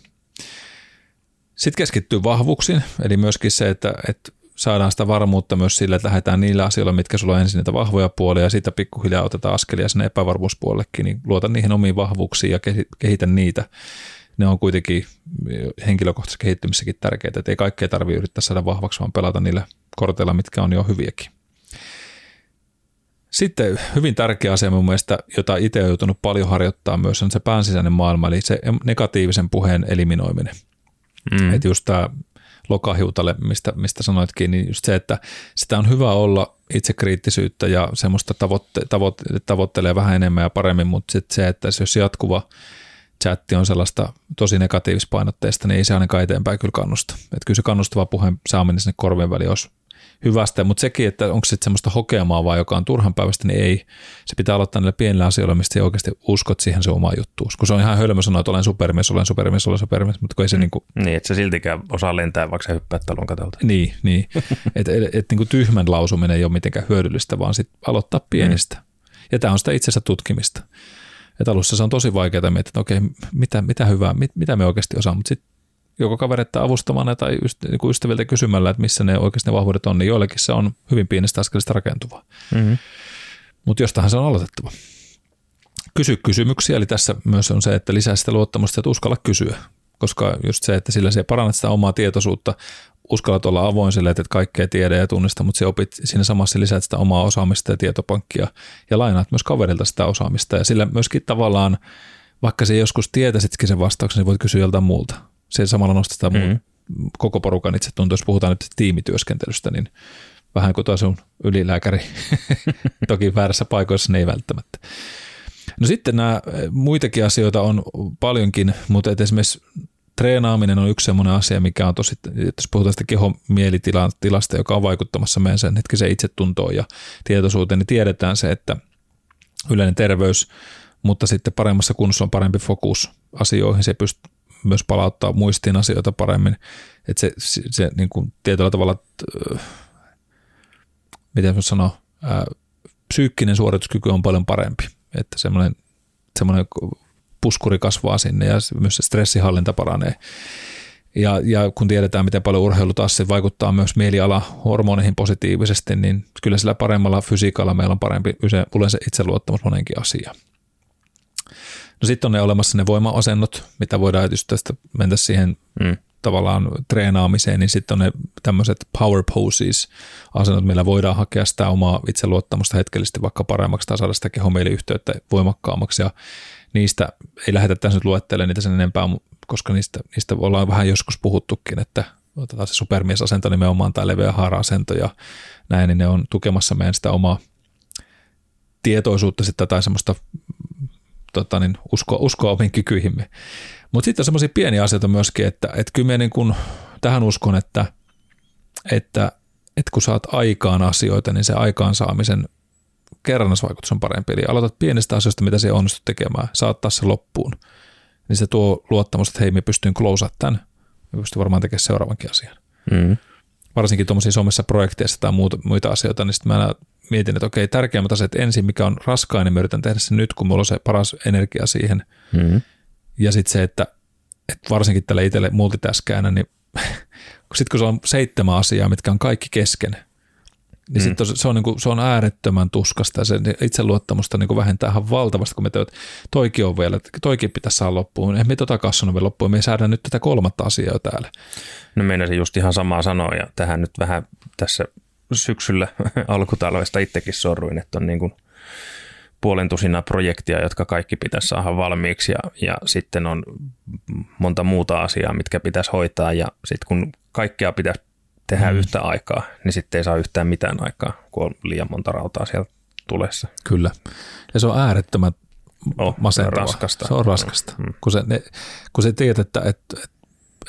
Sitten keskittyy vahvuuksiin, eli myöskin se, että, että saadaan sitä varmuutta myös sillä, että lähdetään niillä asioilla, mitkä sulla on ensin niitä vahvoja puolia ja sitten pikkuhiljaa otetaan askelia sinne epävarmuuspuolellekin, niin luota niihin omiin vahvuuksiin ja kehitä niitä. Ne on kuitenkin henkilökohtaisessa kehittymisessäkin tärkeitä, että ei kaikkea tarvitse yrittää saada vahvaksi, vaan pelata niillä korteilla, mitkä on jo hyviäkin. Sitten hyvin tärkeä asia mun mielestä, jota itse olen joutunut paljon harjoittaa myös, on se päänsisäinen maailma, eli se negatiivisen puheen eliminoiminen. Mm. Että just tämä lokahiutalle, mistä, mistä sanoitkin, niin just se, että sitä on hyvä olla itsekriittisyyttä ja semmoista tavoitte, tavoitte, tavoittelee vähän enemmän ja paremmin, mutta sitten se, että jos jatkuva chatti on sellaista tosi negatiivispainotteista, niin ei se ainakaan eteenpäin kyllä kannusta. Että kyllä se kannustava puheen saaminen sinne korvien väliin olisi hyvästä, mutta sekin, että onko se semmoista hokemaa vai joka on turhan päivästä, niin ei. Se pitää aloittaa niille pienillä asioilla, mistä oikeasti uskot siihen se oma juttuun. Kun se on ihan hölmö sanoa, että olen supermies, olen supermies, olen supermies, mutta kun ei se mm. niin kuin... Niin, että se siltikään osaa lentää, vaikka se hyppää talon katolta. Niin, niin. että et, et, niin kuin tyhmän lausuminen ei ole mitenkään hyödyllistä, vaan sitten aloittaa pienistä. Mm. Ja tämä on sitä itsensä tutkimista. Että alussa se on tosi vaikeaa miettiä, että okei, mitä, mitä hyvää, mit, mitä me oikeasti osaamme, mutta sitten joko kavereita avustamana tai niin ystäviltä kysymällä, että missä ne oikeasti ne vahvuudet on, niin joillekin se on hyvin pienestä askelista rakentuvaa. Mm-hmm. Mutta jostahan se on aloitettava. Kysy kysymyksiä, eli tässä myös on se, että lisää sitä luottamusta, että uskalla kysyä. Koska just se, että sillä se parannat sitä omaa tietoisuutta, uskallat olla avoin sille, että kaikkea tiedä ja tunnista, mutta se opit siinä samassa lisäät sitä omaa osaamista ja tietopankkia ja lainaat myös kaverilta sitä osaamista ja sillä myöskin tavallaan, vaikka se joskus tietäisitkin sen vastauksen, niin voit kysyä joltain muulta se samalla nostetaan mm. koko porukan itse tuntuu, jos puhutaan nyt tiimityöskentelystä, niin vähän kuin tuo sun ylilääkäri, toki väärässä paikoissa ne ei välttämättä. No sitten nämä eh, muitakin asioita on paljonkin, mutta esimerkiksi treenaaminen on yksi sellainen asia, mikä on tosi, jos puhutaan sitä kehon mielitilasta, joka on vaikuttamassa meidän sen hetkisen itsetuntoon ja tietoisuuteen, niin tiedetään se, että yleinen terveys, mutta sitten paremmassa kunnossa on parempi fokus asioihin, se pystyy myös palauttaa muistiin asioita paremmin. Että se, se, se niin kuin tietyllä tavalla, äh, miten mä sanon, äh, psyykkinen suorituskyky on paljon parempi. Että semmoinen, semmoinen puskuri kasvaa sinne ja myös se stressihallinta paranee. Ja, ja kun tiedetään, miten paljon urheilu taas se vaikuttaa myös mieliala hormoneihin positiivisesti, niin kyllä sillä paremmalla fysiikalla meillä on parempi yleensä itseluottamus monenkin asiaan. No sitten on ne olemassa ne voimaasennot, mitä voidaan just tästä mennä siihen mm. tavallaan treenaamiseen, niin sitten on ne tämmöiset power poses asennot, millä voidaan hakea sitä omaa itseluottamusta hetkellisesti vaikka paremmaksi tai saada sitä kehomieliyhteyttä voimakkaammaksi ja niistä ei lähdetä tässä nyt luettelemaan niitä sen enempää, koska niistä, niistä ollaan vähän joskus puhuttukin, että otetaan se supermiesasento nimenomaan tai leveä haara-asento ja näin, niin ne on tukemassa meidän sitä omaa tietoisuutta sitten tai semmoista tota, niin uskoa, uskoa omiin kykyihimme. Mutta sitten on semmoisia pieniä asioita myöskin, että, että kyllä minä niin kun tähän uskon, että, että, että kun saat aikaan asioita, niin se aikaansaamisen kerrannasvaikutus on parempi. Eli aloitat pienestä asioista, mitä se onnistut tekemään, saattaa se loppuun. Niin se tuo luottamus, että hei, me pystyn closea tämän. Me pystyn varmaan tekemään seuraavankin asian. Mm. Varsinkin tuommoisissa somessa projekteissa tai muuta, muita asioita, niin sitten mä mietin, että okei, tärkeimmät asiat ensin, mikä on raskain, niin mä yritän tehdä sen nyt, kun mulla on se paras energia siihen. Mm-hmm. Ja sitten se, että, että varsinkin tälle itselle multitaskäänä, niin sitten kun se on seitsemän asiaa, mitkä on kaikki kesken, niin mm. sitten se, on, niin kuin, se on äärettömän tuskasta ja se itseluottamusta niin kuin vähentää ihan valtavasti, kun me teet, toikin on vielä, toikin pitäisi saada loppuun. Eihän me tota kassannut vielä loppuun, me saadaan nyt tätä kolmatta asiaa täällä. No meinasin just ihan samaa sanoa ja tähän nyt vähän tässä syksyllä alkutalvesta itsekin sorruin, että on niin kuin puolen tusinaa projektia, jotka kaikki pitäisi saada valmiiksi ja, ja sitten on monta muuta asiaa, mitkä pitäisi hoitaa ja sitten kun kaikkea pitäisi tehdä mm. yhtä aikaa, niin sitten ei saa yhtään mitään aikaa, kun on liian monta rautaa siellä tulessa. Kyllä. Ja se on äärettömän Oh, masentavaa. se on raskasta. Se on raskasta. Mm. Kun, se, ne, kun se tiedät, että, että, että,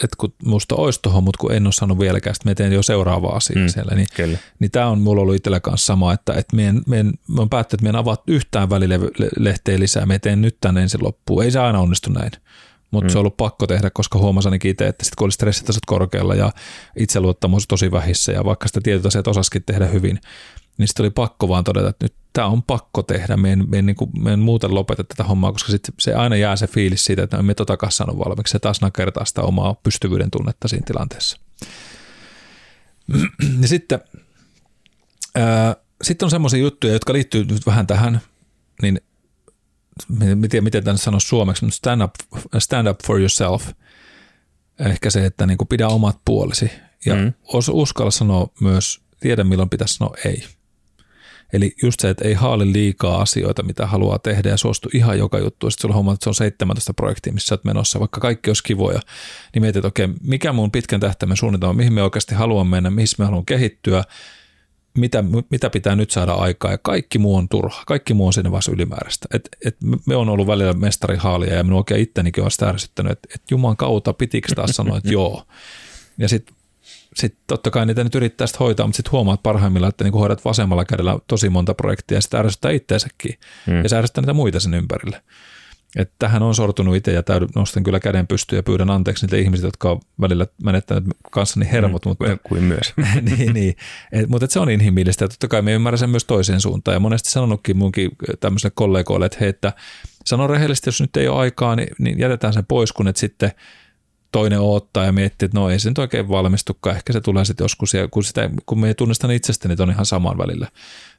että kun musta olisi tuohon, mutta kun en ole saanut vieläkään, että me teen jo seuraava asia mm. siellä, niin, Kyllä. niin tämä on mulla ollut itsellä kanssa sama, että, että meidän, meidän, mä oon päättänyt, että meidän avaat yhtään välilehteä lisää, me teen nyt tänne ensin loppuun. Ei se aina onnistu näin, mutta mm. se on ollut pakko tehdä, koska huomasin ainakin itse, että sit kun oli stressitasot korkealla ja itseluottamus tosi vähissä ja vaikka sitä tietyt asiat osaskin tehdä hyvin, niin sitten oli pakko vaan todeta, että nyt tämä on pakko tehdä, me en, me en, niin kuin, me en muuten lopeta tätä hommaa, koska sit se aina jää se fiilis siitä, että me totakaan saanut valmiiksi, se taas nakertaa sitä omaa pystyvyyden tunnetta siinä tilanteessa. Ja sitten, ää, sitten on semmoisia juttuja, jotka liittyy nyt vähän tähän, niin en tiedä miten tämän sanoisi suomeksi, mutta stand up, stand up for yourself. Ehkä se, että niin kuin pidä omat puolesi ja mm. uskalla sanoa myös, tiedä milloin pitäisi sanoa ei. Eli just se, että ei haali liikaa asioita, mitä haluaa tehdä ja suostu ihan joka juttu. Sitten sulla huomaat, että se on 17 projektia, missä olet menossa, vaikka kaikki olisi kivoja. Niin mietit, että okei, mikä mun pitkän tähtäimen suunnitelma, mihin me oikeasti haluan mennä, mihin me haluan kehittyä, mitä, mitä pitää nyt saada aikaa ja kaikki muu on turha, kaikki muu on sinne vasta ylimääräistä. Et, et me on ollut välillä mestarihaalia ja minun oikein ittenikin on sitä ärsyttänyt, että et Juman kautta pitikö taas sanoa, että joo. Ja sitten sitten totta kai niitä nyt yrittää sit hoitaa, mutta sitten huomaat parhaimmillaan, että niinku hoidat vasemmalla kädellä tosi monta projektia ja sitä ärsyttää itseänsäkin mm. ja se ärsyttää niitä muita sen ympärille. Että tähän on sortunut itse ja täydy, nostan kyllä käden pystyyn ja pyydän anteeksi niitä ihmisiä, jotka on välillä menettäneet kanssani hermot. Mm, mutta, kuin myös. niin, niin. Et, mutta et se on inhimillistä ja totta kai me ymmärrän sen myös toiseen suuntaan ja monesti sanonutkin munkin tämmöiselle kollegoille, että hei, että sano rehellisesti, jos nyt ei ole aikaa, niin, niin jätetään sen pois, kun et sitten – toinen odottaa ja miettii, että no ei se nyt oikein valmistukaan, ehkä se tulee sitten joskus, ja kun, sitä, kun me tunnistan itsestäni, että on ihan saman välillä,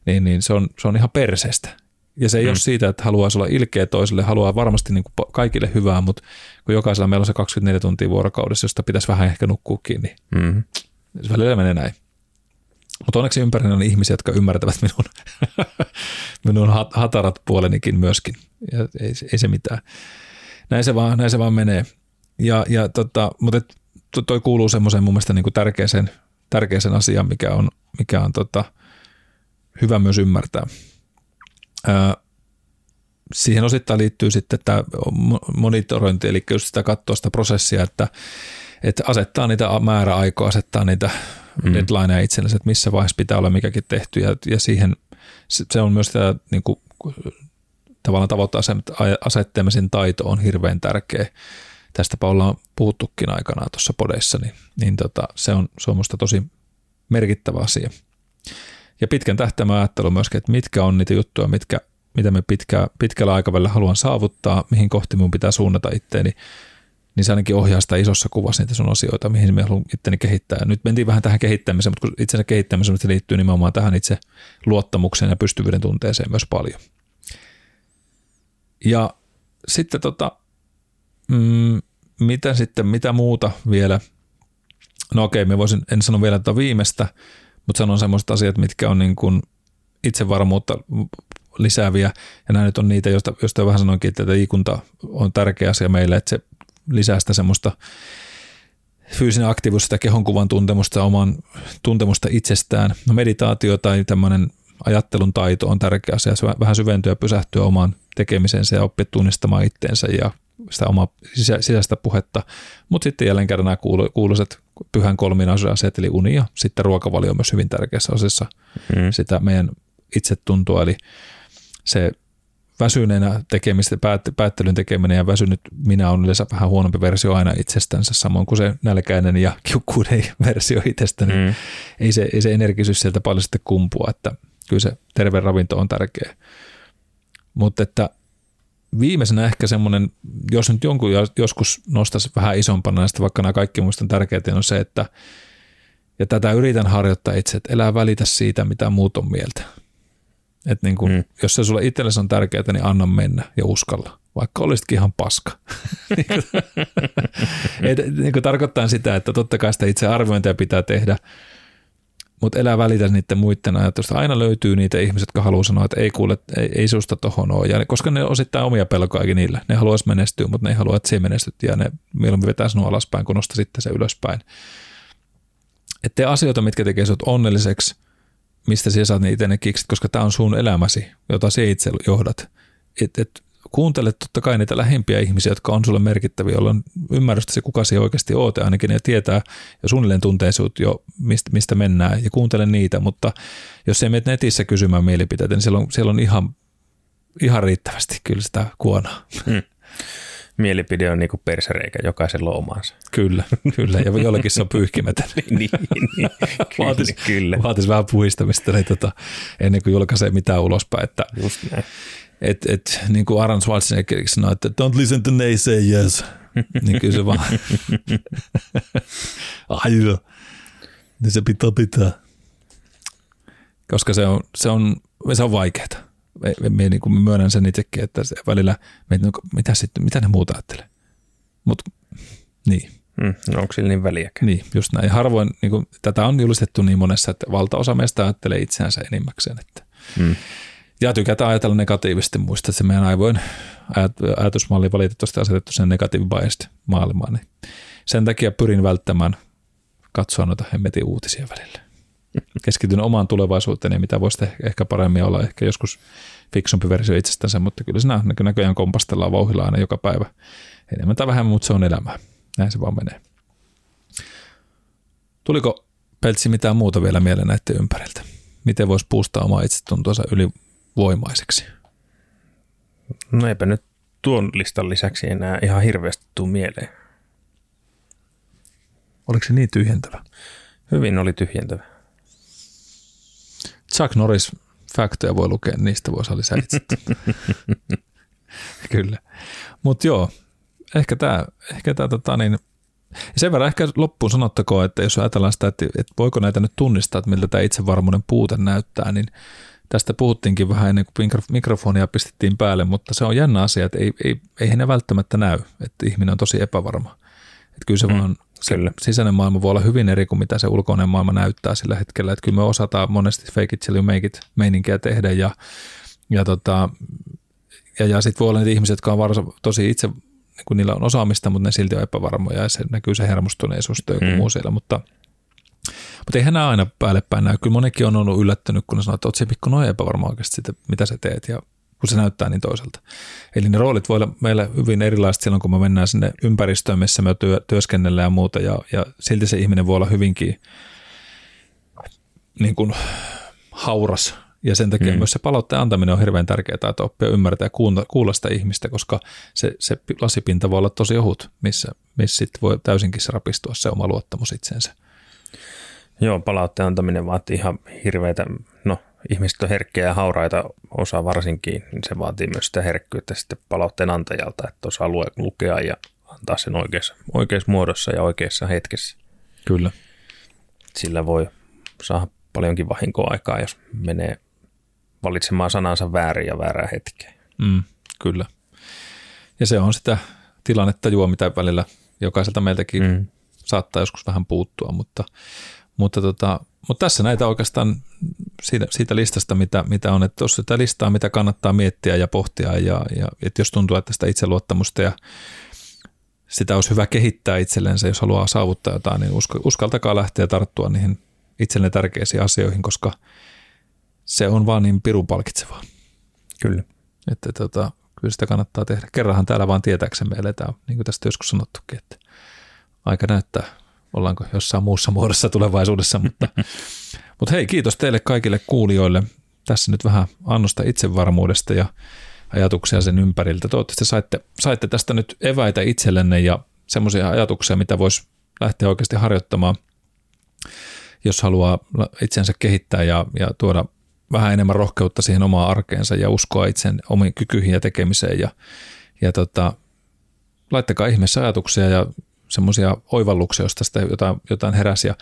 niin, niin se, on, se on ihan perseestä. Ja se ei mm. ole siitä, että haluaa olla ilkeä toiselle, haluaa varmasti niin kuin kaikille hyvää, mutta kun jokaisella meillä on se 24 tuntia vuorokaudessa, josta pitäisi vähän ehkä nukkua kiinni, mm. se välillä menee näin. Mutta onneksi ympärillä on ihmisiä, jotka ymmärtävät minun, minun hatarat puolenikin myöskin. Ja ei, ei se mitään. Näin se vaan, näin se vaan menee. Ja, ja tota, mutta et, toi kuuluu semmoiseen mun mielestä niin kuin tärkeäseen, tärkeäseen asiaan, mikä on, mikä on tota, hyvä myös ymmärtää. Ää, siihen osittain liittyy sitten tämä monitorointi, eli just sitä katsoa sitä prosessia, että, että asettaa niitä määräaikoja, asettaa niitä mm. deadlineja itsellensä, että missä vaiheessa pitää olla mikäkin tehty, ja, ja siihen se on myös sitä niin kuin, tavallaan tavoitteen asettamisen taito on hirveän tärkeä tästäpä ollaan puhuttukin aikanaan tuossa podeissa, niin, niin tota, se, on, musta tosi merkittävä asia. Ja pitkän tähtäimen ajattelu myöskin, että mitkä on niitä juttuja, mitkä, mitä me pitkä, pitkällä aikavälillä haluan saavuttaa, mihin kohti mun pitää suunnata itteeni, niin se ainakin ohjaa sitä isossa kuvassa niitä sun asioita, mihin me haluan itteni kehittää. Nyt mentiin vähän tähän kehittämiseen, mutta kun itsensä kehittämiseen se liittyy nimenomaan tähän itse luottamukseen ja pystyvyyden tunteeseen myös paljon. Ja sitten tota, mm, mitä sitten, mitä muuta vielä? No okei, me voisin, en sano vielä tätä viimeistä, mutta sanon semmoista asiat, mitkä on niin kuin itsevarmuutta lisääviä. Ja nämä nyt on niitä, joista, joista vähän sanoinkin, että liikunta on tärkeä asia meille, että se lisää sitä semmoista fyysinen aktiivisuus, sitä kehonkuvan tuntemusta, oman tuntemusta itsestään. No meditaatio tai tämmöinen ajattelun taito on tärkeä asia, vähän syventyä ja pysähtyä omaan tekemisensä ja oppia tunnistamaan itteensä ja sitä omaa sisä, sisäistä puhetta, mutta sitten jälleen kerran nämä kuuluiset pyhän kolminaisuuden asiat, eli uni ja sitten ruokavalio on myös hyvin tärkeässä osassa mm. sitä meidän itsetuntoa, eli se väsyneenä tekemistä, päättelyn tekeminen ja väsynyt minä on yleensä vähän huonompi versio aina itsestänsä, samoin kuin se nälkäinen ja kiukkuuden versio itsestäni. Mm. Ei, se, ei se energisyys sieltä paljon sitten kumpua, että kyllä se terve ravinto on tärkeä. Mutta että viimeisenä ehkä semmoinen, jos nyt jonkun joskus nostaisi vähän isompana näistä, vaikka nämä kaikki muista on tärkeitä, on se, että ja tätä yritän harjoittaa itse, että elää välitä siitä, mitä muut on mieltä. Että niin kun, mm. jos se sulle itsellesi on tärkeää, niin anna mennä ja uskalla, vaikka olisitkin ihan paska. Et, niin kuin tarkoittaa sitä, että totta kai sitä itse arviointia pitää tehdä, mutta elää välitä niiden muiden ajatusta. Aina löytyy niitä ihmisiä, jotka haluaa sanoa, että ei kuule, ei, ei susta tohon ole. Ja koska ne osittain omia pelkoakin niillä. Ne haluaisi menestyä, mutta ne ei halua, että se menestyt. Ja ne mieluummin vetää sinua alaspäin, kun nostaa sitten se ylöspäin. Että asioita, mitkä tekee sinut onnelliseksi, mistä sinä saat ne itse ne kiksit, koska tämä on sun elämäsi, jota sinä itse johdat. Et, et, kuuntele totta kai niitä lähimpiä ihmisiä, jotka on sulle merkittäviä, joilla on ymmärrystä se, kuka sinä oikeasti oot, ja ainakin ne tietää ja suunnilleen tuntee sinut jo, mistä, mistä mennään, ja kuuntele niitä, mutta jos ei menet netissä kysymään mielipiteitä, niin siellä on, siellä on ihan, ihan riittävästi kyllä sitä kuonaa. Hmm. Mielipide on niin kuin persereikä, jokaisella omansa. Kyllä, kyllä, ja jollekin se on pyyhkimätön. niin, niin, kyllä, vaatis, kyllä. vaatis vähän puhistamista niin tota, ennen kuin julkaisee mitään ulospäin. Että, Just näin et, et, niin kuin Aran Schwarzenegger sanoi, että don't listen to naysayers, niin kyllä se vaan, ai niin se pitää pitää. Koska se on, se on, se on vaikeaa. Me, niin kuin myönnän sen itsekin, että se välillä, me, no, mitä, sitten, mitä ne muuta ajattelee. Mutta niin. Mm, no onko sillä niin väliäkään? Niin, just näin. Harvoin, niin kuin, tätä on julistettu niin monessa, että valtaosa meistä ajattelee itseänsä enimmäkseen. Että, mm ja tykätään ajatella negatiivisesti, muista, että se meidän aivoin ajatusmalli valitettavasti asetettu sen negatiivibiased maailmaan. Niin sen takia pyrin välttämään katsoa noita hemmetin uutisia välillä. Keskityn omaan tulevaisuuteen ja mitä voisi ehkä paremmin olla, ehkä joskus fiksumpi versio itsestänsä, mutta kyllä siinä näköjään kompastellaan vauhilla aina joka päivä. Enemmän tai vähemmän, mutta se on elämää. Näin se vaan menee. Tuliko Peltsi mitään muuta vielä mieleen näiden ympäriltä? Miten voisi puustaa omaa itsetuntoansa yli voimaiseksi? No eipä nyt tuon listan lisäksi enää ihan hirveästi tuu mieleen. Oliko se niin tyhjentävä? Hyvin oli tyhjentävä. Chuck Norris faktoja voi lukea, niistä voi saada lisää itse. Kyllä. Mutta joo, ehkä tämä, ehkä tää, tota, niin, sen verran ehkä loppuun sanottakoon, että jos ajatellaan sitä, että, että voiko näitä nyt tunnistaa, että miltä tämä itsevarmuuden puute näyttää, niin Tästä puhuttiinkin vähän ennen kuin mikrofonia pistettiin päälle, mutta se on jännä asia, että ei, ei, ei ne välttämättä näy, että ihminen on tosi epävarma. Että kyllä se mm, vaan, se kyllä. sisäinen maailma voi olla hyvin eri kuin mitä se ulkoinen maailma näyttää sillä hetkellä. Että kyllä me osataan monesti fake it till you make it meininkiä tehdä ja, ja, tota, ja, ja sitten voi olla niitä ihmisiä, jotka on varsa, tosi itse, niin kuin niillä on osaamista, mutta ne silti on epävarmoja ja se näkyy se hermostuneisuus tai joku mm. muu siellä, mutta – mutta eihän nämä aina päälle päin näy. Kyllä monikin on ollut yllättynyt, kun ne sanoo, että oot se pikku noin epävarma oikeasti siitä, mitä sä teet ja kun se näyttää niin toiselta. Eli ne roolit voi olla meillä hyvin erilaiset silloin, kun me mennään sinne ympäristöön, missä me työ, työskennellään ja muuta, ja, ja silti se ihminen voi olla hyvinkin niin kuin hauras, ja sen takia mm. myös se palautteen antaminen on hirveän tärkeää, että oppia ymmärtää ja kuulla, kuulla sitä ihmistä, koska se, se lasipinta voi olla tosi ohut, missä, missä sit voi täysinkin rapistua se oma luottamus itseensä. Joo, palautteen antaminen vaatii ihan hirveitä, no ihmiset on herkkiä ja hauraita osa varsinkin, niin se vaatii myös sitä herkkyyttä sitten palautteen antajalta, että osaa lukea ja antaa sen oikeassa, oikeassa muodossa ja oikeassa hetkessä. Kyllä. Sillä voi saada paljonkin vahinkoa aikaa, jos menee valitsemaan sanansa väärin ja väärää hetkeä. Mm, kyllä. Ja se on sitä tilannetta juo, mitä välillä jokaiselta meiltäkin mm. saattaa joskus vähän puuttua, mutta mutta, tota, mutta tässä näitä oikeastaan siitä, siitä listasta, mitä, mitä on, että tuossa sitä listaa, mitä kannattaa miettiä ja pohtia, ja, ja että jos tuntuu, että sitä itseluottamusta ja sitä olisi hyvä kehittää itsellensä, jos haluaa saavuttaa jotain, niin uskaltakaa lähteä tarttua niihin itsellenne tärkeisiin asioihin, koska se on vaan niin pirun palkitsevaa. Kyllä. Että tota, kyllä sitä kannattaa tehdä. Kerranhan täällä vaan tietääksemme eletään, niin kuin tästä joskus sanottukin, että aika näyttää, ollaanko jossain muussa muodossa tulevaisuudessa, mutta, mutta hei, kiitos teille kaikille kuulijoille. Tässä nyt vähän annosta itsevarmuudesta ja ajatuksia sen ympäriltä. Toivottavasti saitte, saitte tästä nyt eväitä itsellenne ja semmoisia ajatuksia, mitä voisi lähteä oikeasti harjoittamaan, jos haluaa itsensä kehittää ja, ja tuoda vähän enemmän rohkeutta siihen omaan arkeensa ja uskoa itsen omiin kykyihin ja tekemiseen. Ja, ja tota, laittakaa ihmeessä ajatuksia ja semmoisia oivalluksia, jos tästä jotain, jotain heräsi. Ja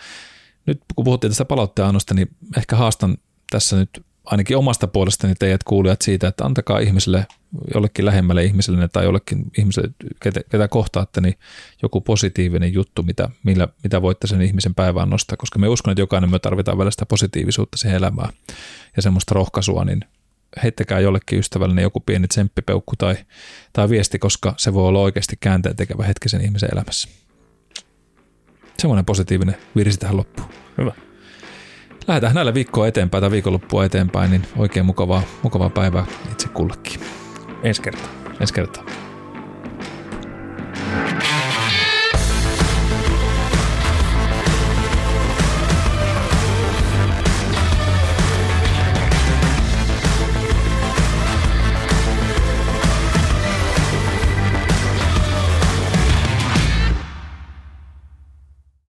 nyt kun puhuttiin tästä palautteen annosta, niin ehkä haastan tässä nyt ainakin omasta puolestani teidät kuulijat siitä, että antakaa ihmiselle, jollekin lähemmälle ihmiselle tai jollekin ihmiselle, ketä, ketä kohtaatte, niin joku positiivinen juttu, mitä, millä, mitä voitte sen ihmisen päivään nostaa, koska me uskon, että jokainen me tarvitaan vielä sitä positiivisuutta siihen elämään ja semmoista rohkaisua, niin heittäkää jollekin ystävälle joku pieni tsemppipeukku tai, tai viesti, koska se voi olla oikeasti käänteen tekevä hetki sen ihmisen elämässä. Semmoinen positiivinen virsi tähän loppuun. Hyvä. Lähdetään näillä viikkoa eteenpäin tai viikonloppua eteenpäin, niin oikein mukavaa, mukavaa päivää itse kullekin. Ensi kertaa. Ensi kertaa.